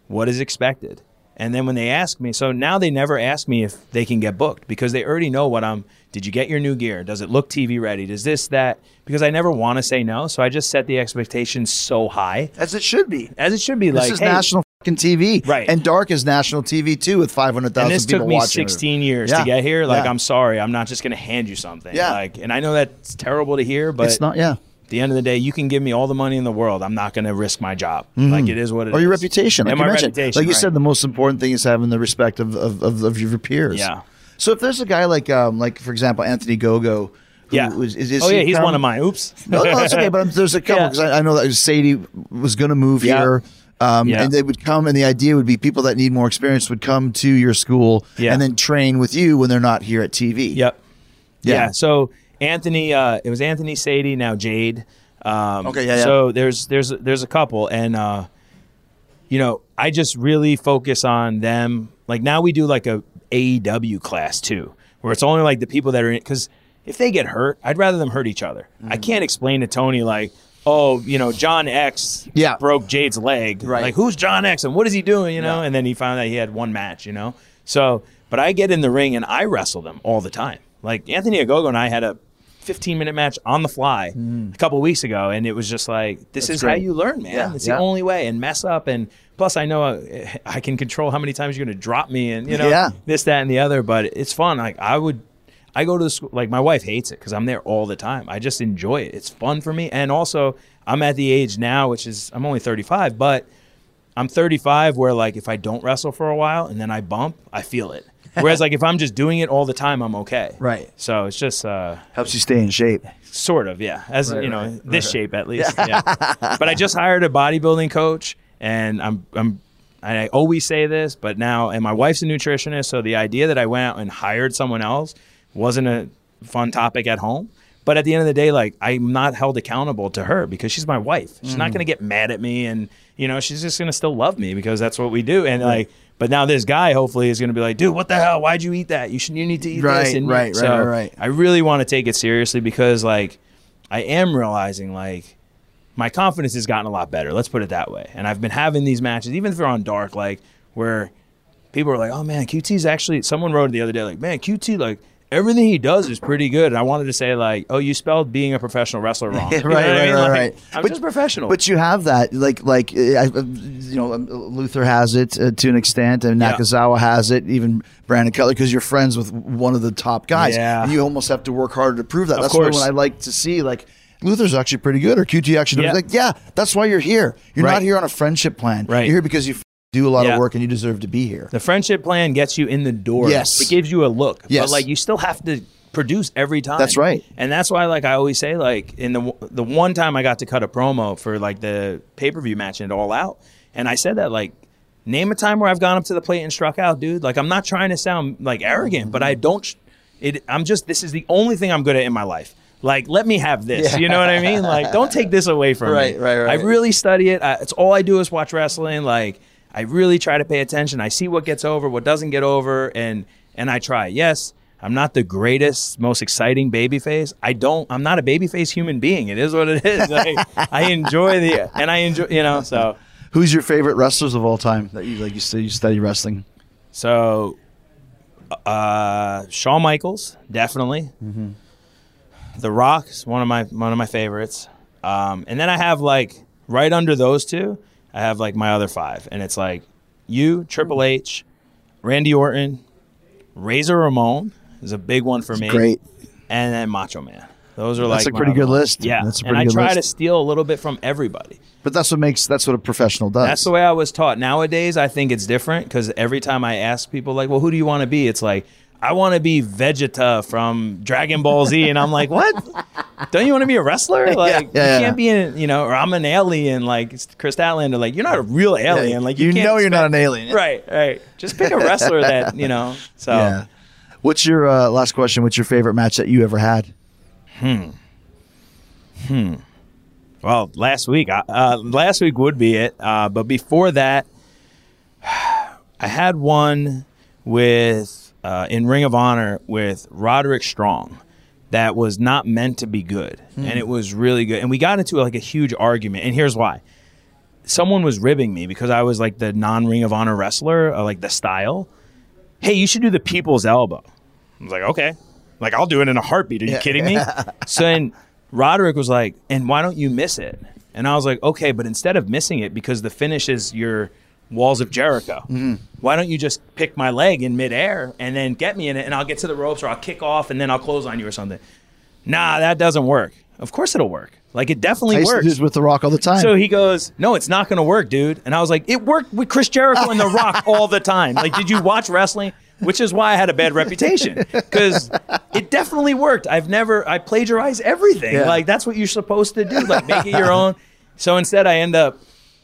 what is expected. And then when they ask me, so now they never ask me if they can get booked because they already know what I'm. Did you get your new gear? Does it look TV ready? Does this that? Because I never want to say no, so I just set the expectations so high As it should be. as it should be. This like is hey, national fucking TV, Right. And Dark is national TV too, with five hundred and thousand this people took me watching. it. 16 years Yeah. to get here. Like, Yeah. I'm sorry, I'm not just going to hand you something. Yeah. Like, and I know that's terrible to hear, but It's not. Yeah. At the end of the day, you can give me all the money in the world. I'm not going to risk my job. Like, it is what it is. Or your reputation, like and you my mentioned. reputation. like you right. said, the most important thing is having the respect of of, of, of your peers. Yeah. So if there's a guy like um like for example Anthony Ogogo, who Yeah. was- is, is oh, yeah, he's come- one of mine. Oops. no, no, that's okay. But there's a couple Yeah. because I, I know that Sadie was going to move Yeah. here. Um, Yeah. And they would come, and the idea would be people that need more experience would come to your school Yeah. and then train with you when they're not here at TV. Yep. Yeah. Yeah. So Anthony, uh, it was Anthony Sadie, now Jade. Um, Okay, yeah, yeah. So there's there's there's a couple, and uh, you know, I just really focus on them. Like now we do like a AEW class too, where it's only like the people that are in because. if they get hurt, I'd rather them hurt each other. I can't explain to Tony like, oh, you know, John X Yeah. broke Jade's leg. Right. Like, who's John X and what is he doing? You know, Yeah. and then he found out he had one match. You know, so but I get in the ring and I wrestle them all the time. Like Anthony Ogogo and I had a 15 minute match on the fly a couple weeks ago, and it was just like, this Mm. That's is great. how you learn, man. Yeah, it's yeah. the only way, and mess up, and plus I know uh, I can control how many times you're going to drop me, and you know Yeah. this, that, and the other. But it's fun. Like I would. I go to the school, like my wife hates it because I'm there all the time. I just enjoy it. It's fun for me. And also, I'm at the age now, which is, I'm only 35, but I'm 35 where like if I don't wrestle for a while and then I bump, I feel it. Whereas like if I'm just doing it all the time, I'm okay. Right. So it's just uh, Helps you stay in shape. sort of, yeah. As Right, you know, right, this right. shape at least. Yeah. but I just hired a bodybuilding coach, and I'm I'm. I always say this, but now, and my wife's a nutritionist, so the idea that I went out and hired someone else wasn't a fun topic at home. But at the end of the day, like I'm not held accountable to her because she's my wife. She's Mm. not going to get mad at me, and you know, she's just going to still love me because that's what we do. And like, but now this guy hopefully is going to be like, dude, what the hell? Why'd you eat that? You should. You need to eat Right, this. And right, right, so right, right. I really want to take it seriously because like I am realizing like my confidence has gotten a lot better. Let's put it that way. And I've been having these matches, even if they're on dark, like where people are like, "Oh man, QT's actually." Someone wrote it the other day, like, "Man, QT, like everything he does is pretty good." And I wanted to say, like, "Oh, you spelled being a professional wrestler wrong." Yeah, You know right, I right, mean? right, Like, right. I'm But- just professional. But you have that, like, like uh, I- you know, um, Luther has it uh, to an extent, and Yeah. Nakazawa has it, even Brandon Cutler, because you're friends with one of the top guys. Yeah. And you almost have to work harder to prove that. Of that's course. when I like to see, like, Luther's actually pretty good, or QT actually Yeah. Like, yeah, that's why you're here. You're Right. not here on a friendship plan. Right. You're here because you do a lot Yeah. of work and you deserve to be here. the friendship plan gets you in the door. Yes. It gives you a look. Yes. But like you still have to produce every time. That's right. And that's why like I always say like in the the one time I got to cut a promo for like the pay-per-view match and it all out and I said that like name a time where I've gone up to the plate and struck out, dude. Like I'm not trying to sound like arrogant, but I don't it I'm just this is the only thing I'm good at in my life. Like let me have this. You know what I mean? Like don't take this away from Right, me. right, right. I really study it. I, it's all I do is watch wrestling. Like I really try to pay attention. I see what gets over, what doesn't get over, and and I try. Yes, I'm not the greatest, most exciting babyface. I don't. I'm not a babyface human being. It is what it is. Like, I enjoy the and I enjoy. You know. So Who's your favorite wrestlers of all time that you like? You say you study wrestling. so. Uh, Shawn Michaels, definitely. The Rock is one of my one of my favorites. Um, and then I have like right under those two, I have like my other five, and it's like you, Triple hmm. H, Randy Orton, Razor Ramon is a big one for me. Great. and then Macho Man. Those are like That's a pretty good ones. list. Yeah, That's a pretty and I good try list. to steal a little bit from everybody. But that's what makes that's what a professional does. That's the way I was taught. Nowadays, I think it's different because every time I ask people, like, well, who do you want to be? It's like, I want to be Vegeta from Dragon Ball Z. And I'm like, what? Don't you want to be a wrestler? Like, yeah, you can't be in, you know, or I'm an alien like Kris Statlander. Like, you're not a real alien. Like, you, you know you're not an alien. Right, right. Just pick a wrestler that, you know, so. Yeah. What's your uh, last question? What's your favorite match that you ever had? Hmm. Hmm. Well, last week, uh, last week would be it. Uh, but before that, I had one with uh, in Ring of Honor with Roderick Strong that was not meant to be good, and it was really good. And we got into like a huge argument. And here's why: someone was ribbing me because I was like the non Ring of Honor wrestler, uh, like the style. Hey, you should do the People's Elbow. I was like, okay. Like, I'll do it in a heartbeat. Are you kidding me? so then Roderick was like, and why don't you miss it? And I was like, okay, but instead of missing it, because the finish is your walls of Jericho, mm-hmm. why don't you just pick my leg in midair and then get me in it and I'll get to the ropes or I'll kick off and then I'll close on you or something? Nah, that doesn't work. Of course it'll work. Like, it definitely I used to works. with The Rock all the time. So he goes, "No, it's not going to work, dude." And I was like, "It worked with Chris Jericho and The Rock all the time. Like, did you watch wrestling?" Which is why I had a bad reputation because it definitely worked. I've never I plagiarize everything. Yeah. Like that's what you're supposed to do. Like make it your own. So instead, I end up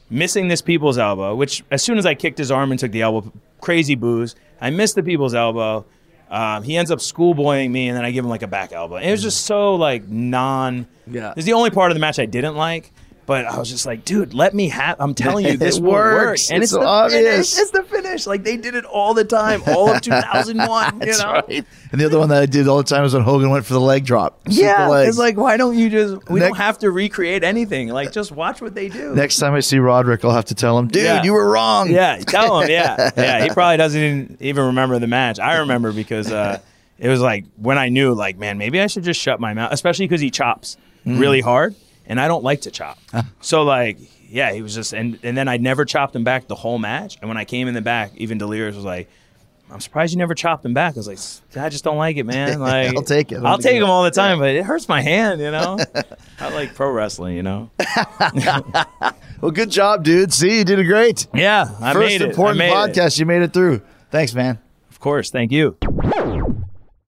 missing this people's elbow. Which as soon as I kicked his arm and took the elbow, crazy booze. I missed the people's elbow. Um, he ends up schoolboying me, and then I give him like a back elbow. It was just so like non. Yeah. It's the only part of the match I didn't like, But I was just like, dude, let me have. I'm telling you, this work, works. and It's it's, the obvious. finish. It's the finish. Like they did it all the time, all of 2001. you know? right. And the other one that I did all the time was when Hogan went for the leg drop. Yeah, it's like why don't you just? We Next- don't have to recreate anything. Like just watch what they do. Next time I see Roderick, I'll have to tell him, dude, Yeah. you were wrong. Yeah, tell him. Yeah, yeah. He probably doesn't even, even remember the match. I remember because uh, it was like when I knew, like, man, maybe I should just shut my mouth, especially because he chops Mm. really hard, and I don't like to chop. So like, yeah, he was just, and and then I never chopped him back the whole match. And when I came in the back, even Delirious was like. I'm surprised you never chopped him back. I was like, I just don't like it, man. Like, I'll take it. I'll I'll take him all the time, but it hurts my hand, you know. I like pro wrestling, you know. Well, good job, dude. See, you did it great. Yeah, I First made it. I important made it. podcast. You made it through. Thanks, man. Of course, thank you.